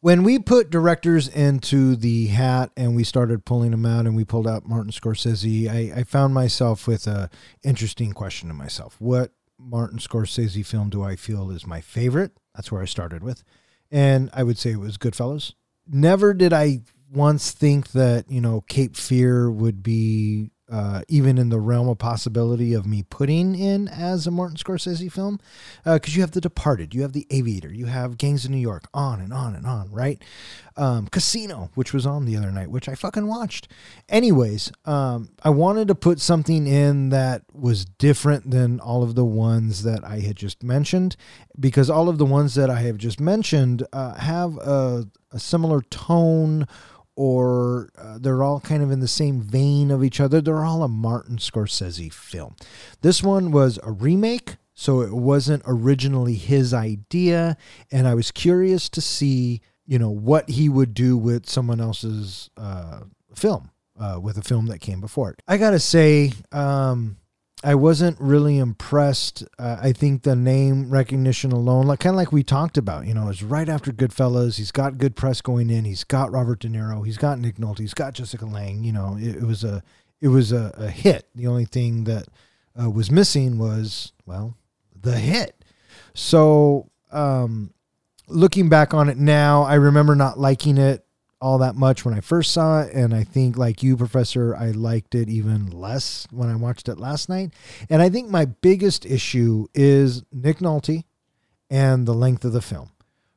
When we put directors into the hat and we started pulling them out and we pulled out Martin Scorsese, I, I found myself with a interesting question to myself. What Martin Scorsese film do I feel is my favorite? That's where I started with. And I would say it was Goodfellas. Never did I once think that, you know, Cape Fear would be uh, even in the realm of possibility of me putting in as a Martin Scorsese film, because uh, you have The Departed, you have The Aviator, you have Gangs of New York, on and on and on, right? Um, Casino, which was on the other night, which I fucking watched. Anyways, um, I wanted to put something in that was different than all of the ones that I had just mentioned, because all of the ones that I have just mentioned uh, have a, a similar tone or uh, they're all kind of in the same vein of each other. They're all a Martin Scorsese film. This one was a remake, so it wasn't originally his idea, and I was curious to see, you know, what he would do with someone else's uh, film, uh, with a film that came before it. I gotta say, um, I wasn't really impressed. Uh, I think the name recognition alone, like kind of like we talked about, you know, is right after Goodfellas. He's got good press going in. He's got Robert De Niro. He's got Nick Nolte. He's got Jessica Lange. You know, it, it was a it was a, a, hit. The only thing that uh, was missing was well the hit. So um, looking back on it now, I remember not liking it all that much when I first saw it. And I think, like you, Professor, I liked it even less when I watched it last night. And I think my biggest issue is Nick Nolte and the length of the film,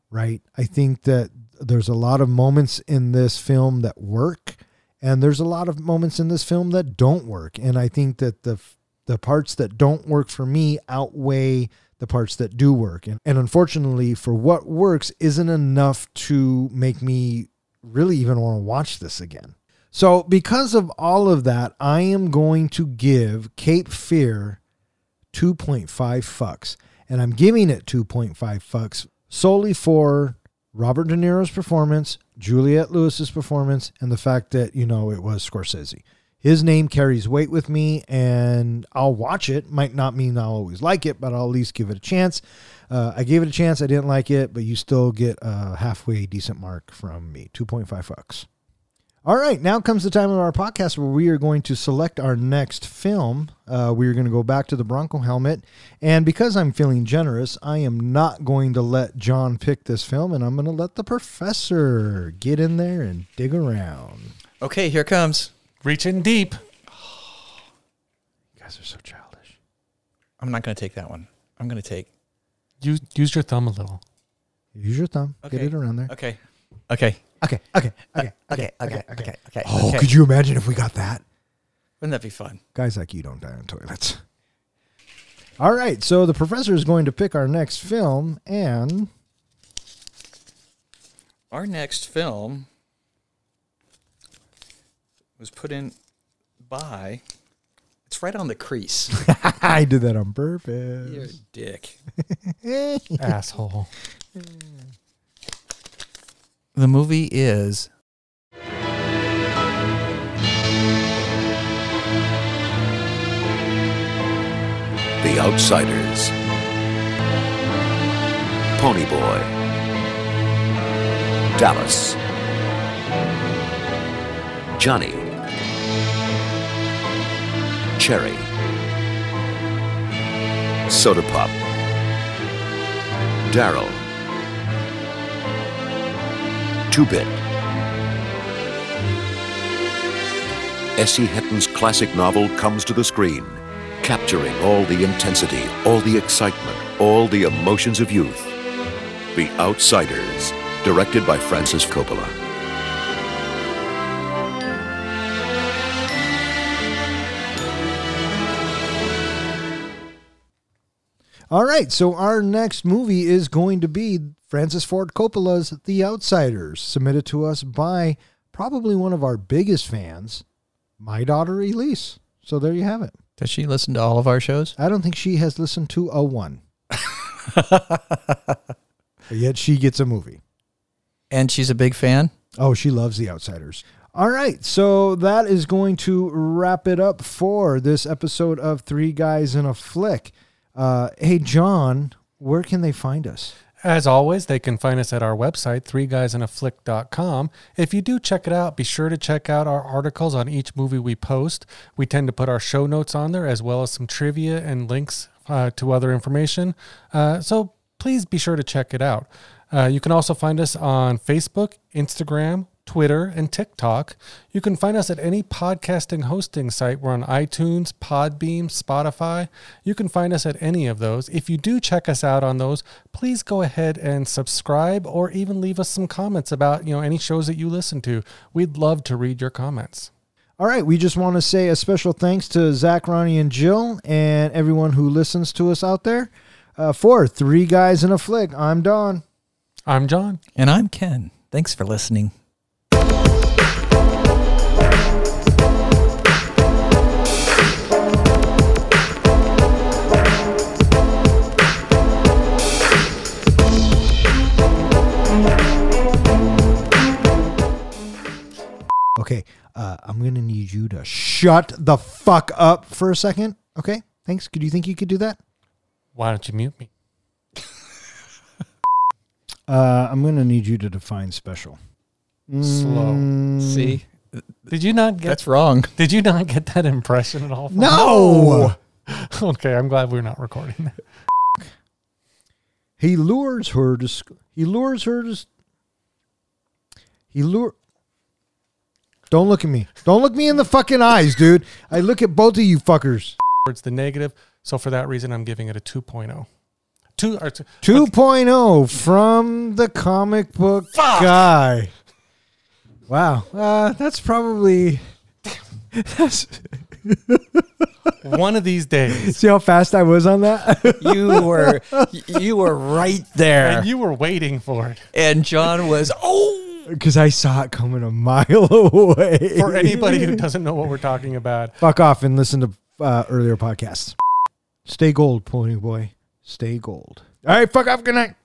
right? I think that there's a lot of moments in this film that work. And there's a lot of moments in this film that don't work. And I think that the the parts that don't work for me outweigh the parts that do work. And, and unfortunately, for what works isn't enough to make me really even want to watch this again. So, because of all of that, I am going to give Cape Fear 2.5 fucks. And I'm giving it 2.5 fucks solely for Robert De Niro's performance, Juliette Lewis's performance, and the fact that, you know, it was Scorsese. His name carries weight with me, and I'll watch it. Might not mean I'll always like it, but I'll at least give it a chance. Uh, I gave it a chance. I didn't like it, but you still get a halfway decent mark from me 2.5 fucks. All right, now comes the time of our podcast where we are going to select our next film. Uh, we are going to go back to the Bronco helmet. And because I'm feeling generous, I am not going to let John pick this film, and I'm going to let the professor get in there and dig around. Okay, here comes. Reaching deep. You guys are so childish. I'm not going to take that one. I'm going to take. Use, use your thumb a little. Use your thumb. Okay. Get it around there. Okay. Okay. Okay. Okay. Okay. Uh, okay. Okay. Okay. Okay. Okay. Oh, okay. could you imagine if we got that? Wouldn't that be fun? Guys like you don't die on toilets. All right. So the professor is going to pick our next film, and our next film was put in by It's right on the crease. I did that on purpose. You're a dick. Asshole. The movie is The Outsiders. Pony Boy. Dallas. Johnny. Cherry. Soda Pop. Darry. Two Bit. S.E. Hinton's classic novel comes to the screen, capturing all the intensity, all the excitement, all the emotions of youth. The Outsiders, directed by Francis Coppola. All right, so our next movie is going to be Francis Ford Coppola's The Outsiders, submitted to us by probably one of our biggest fans, my daughter Elise. So there you have it. Does she listen to all of our shows? I don't think she has listened to a one. yet she gets a movie. And she's a big fan. Oh, she loves The Outsiders. All right, so that is going to wrap it up for this episode of Three Guys in a Flick. Uh, hey, John, where can they find us? As always, they can find us at our website, threeguysinaflick.com. If you do check it out, be sure to check out our articles on each movie we post. We tend to put our show notes on there as well as some trivia and links uh, to other information. Uh, so please be sure to check it out. Uh, you can also find us on Facebook, Instagram, Twitter, and TikTok. You can find us at any podcasting hosting site. We're on iTunes, Podbean, Spotify. You can find us at any of those. If you do check us out on those, please go ahead and subscribe or even leave us some comments about, you know, any shows that you listen to. We'd love to read your comments. All right, we just want to say a special thanks to Zach, Ronnie, and Jill, and everyone who listens to us out there. Uh, for Three Guys in a Flick, I'm Don. I'm John. And I'm Ken. Thanks for listening. Okay, uh, I'm going to need you to shut the fuck up for a second. Okay, thanks. Could you think you could do that? Why don't you mute me? Uh, I'm going to need you to define special. Slow. Mm, See? Did you not get That's wrong. Did you not get that impression at all? from- No! Okay, I'm glad we're not recording. That. He lures her to. sc- He lures her to. s- He lure. Don't look at me. Don't look me in the fucking eyes, dude. I look at both of you fuckers. It's the negative. So for that reason, I'm giving it a 2.0. Two or two, 2.0 from the comic book guy. Wow. Uh, that's probably. That's, one of these days. see how fast I was on that? You were you were right there. And you were waiting for it. And John was oh Because I saw it coming a mile away. For anybody who doesn't know what we're talking about, Fuck off and listen to uh, earlier podcasts. Stay gold, pony boy. Stay gold. All right, fuck off. Good night.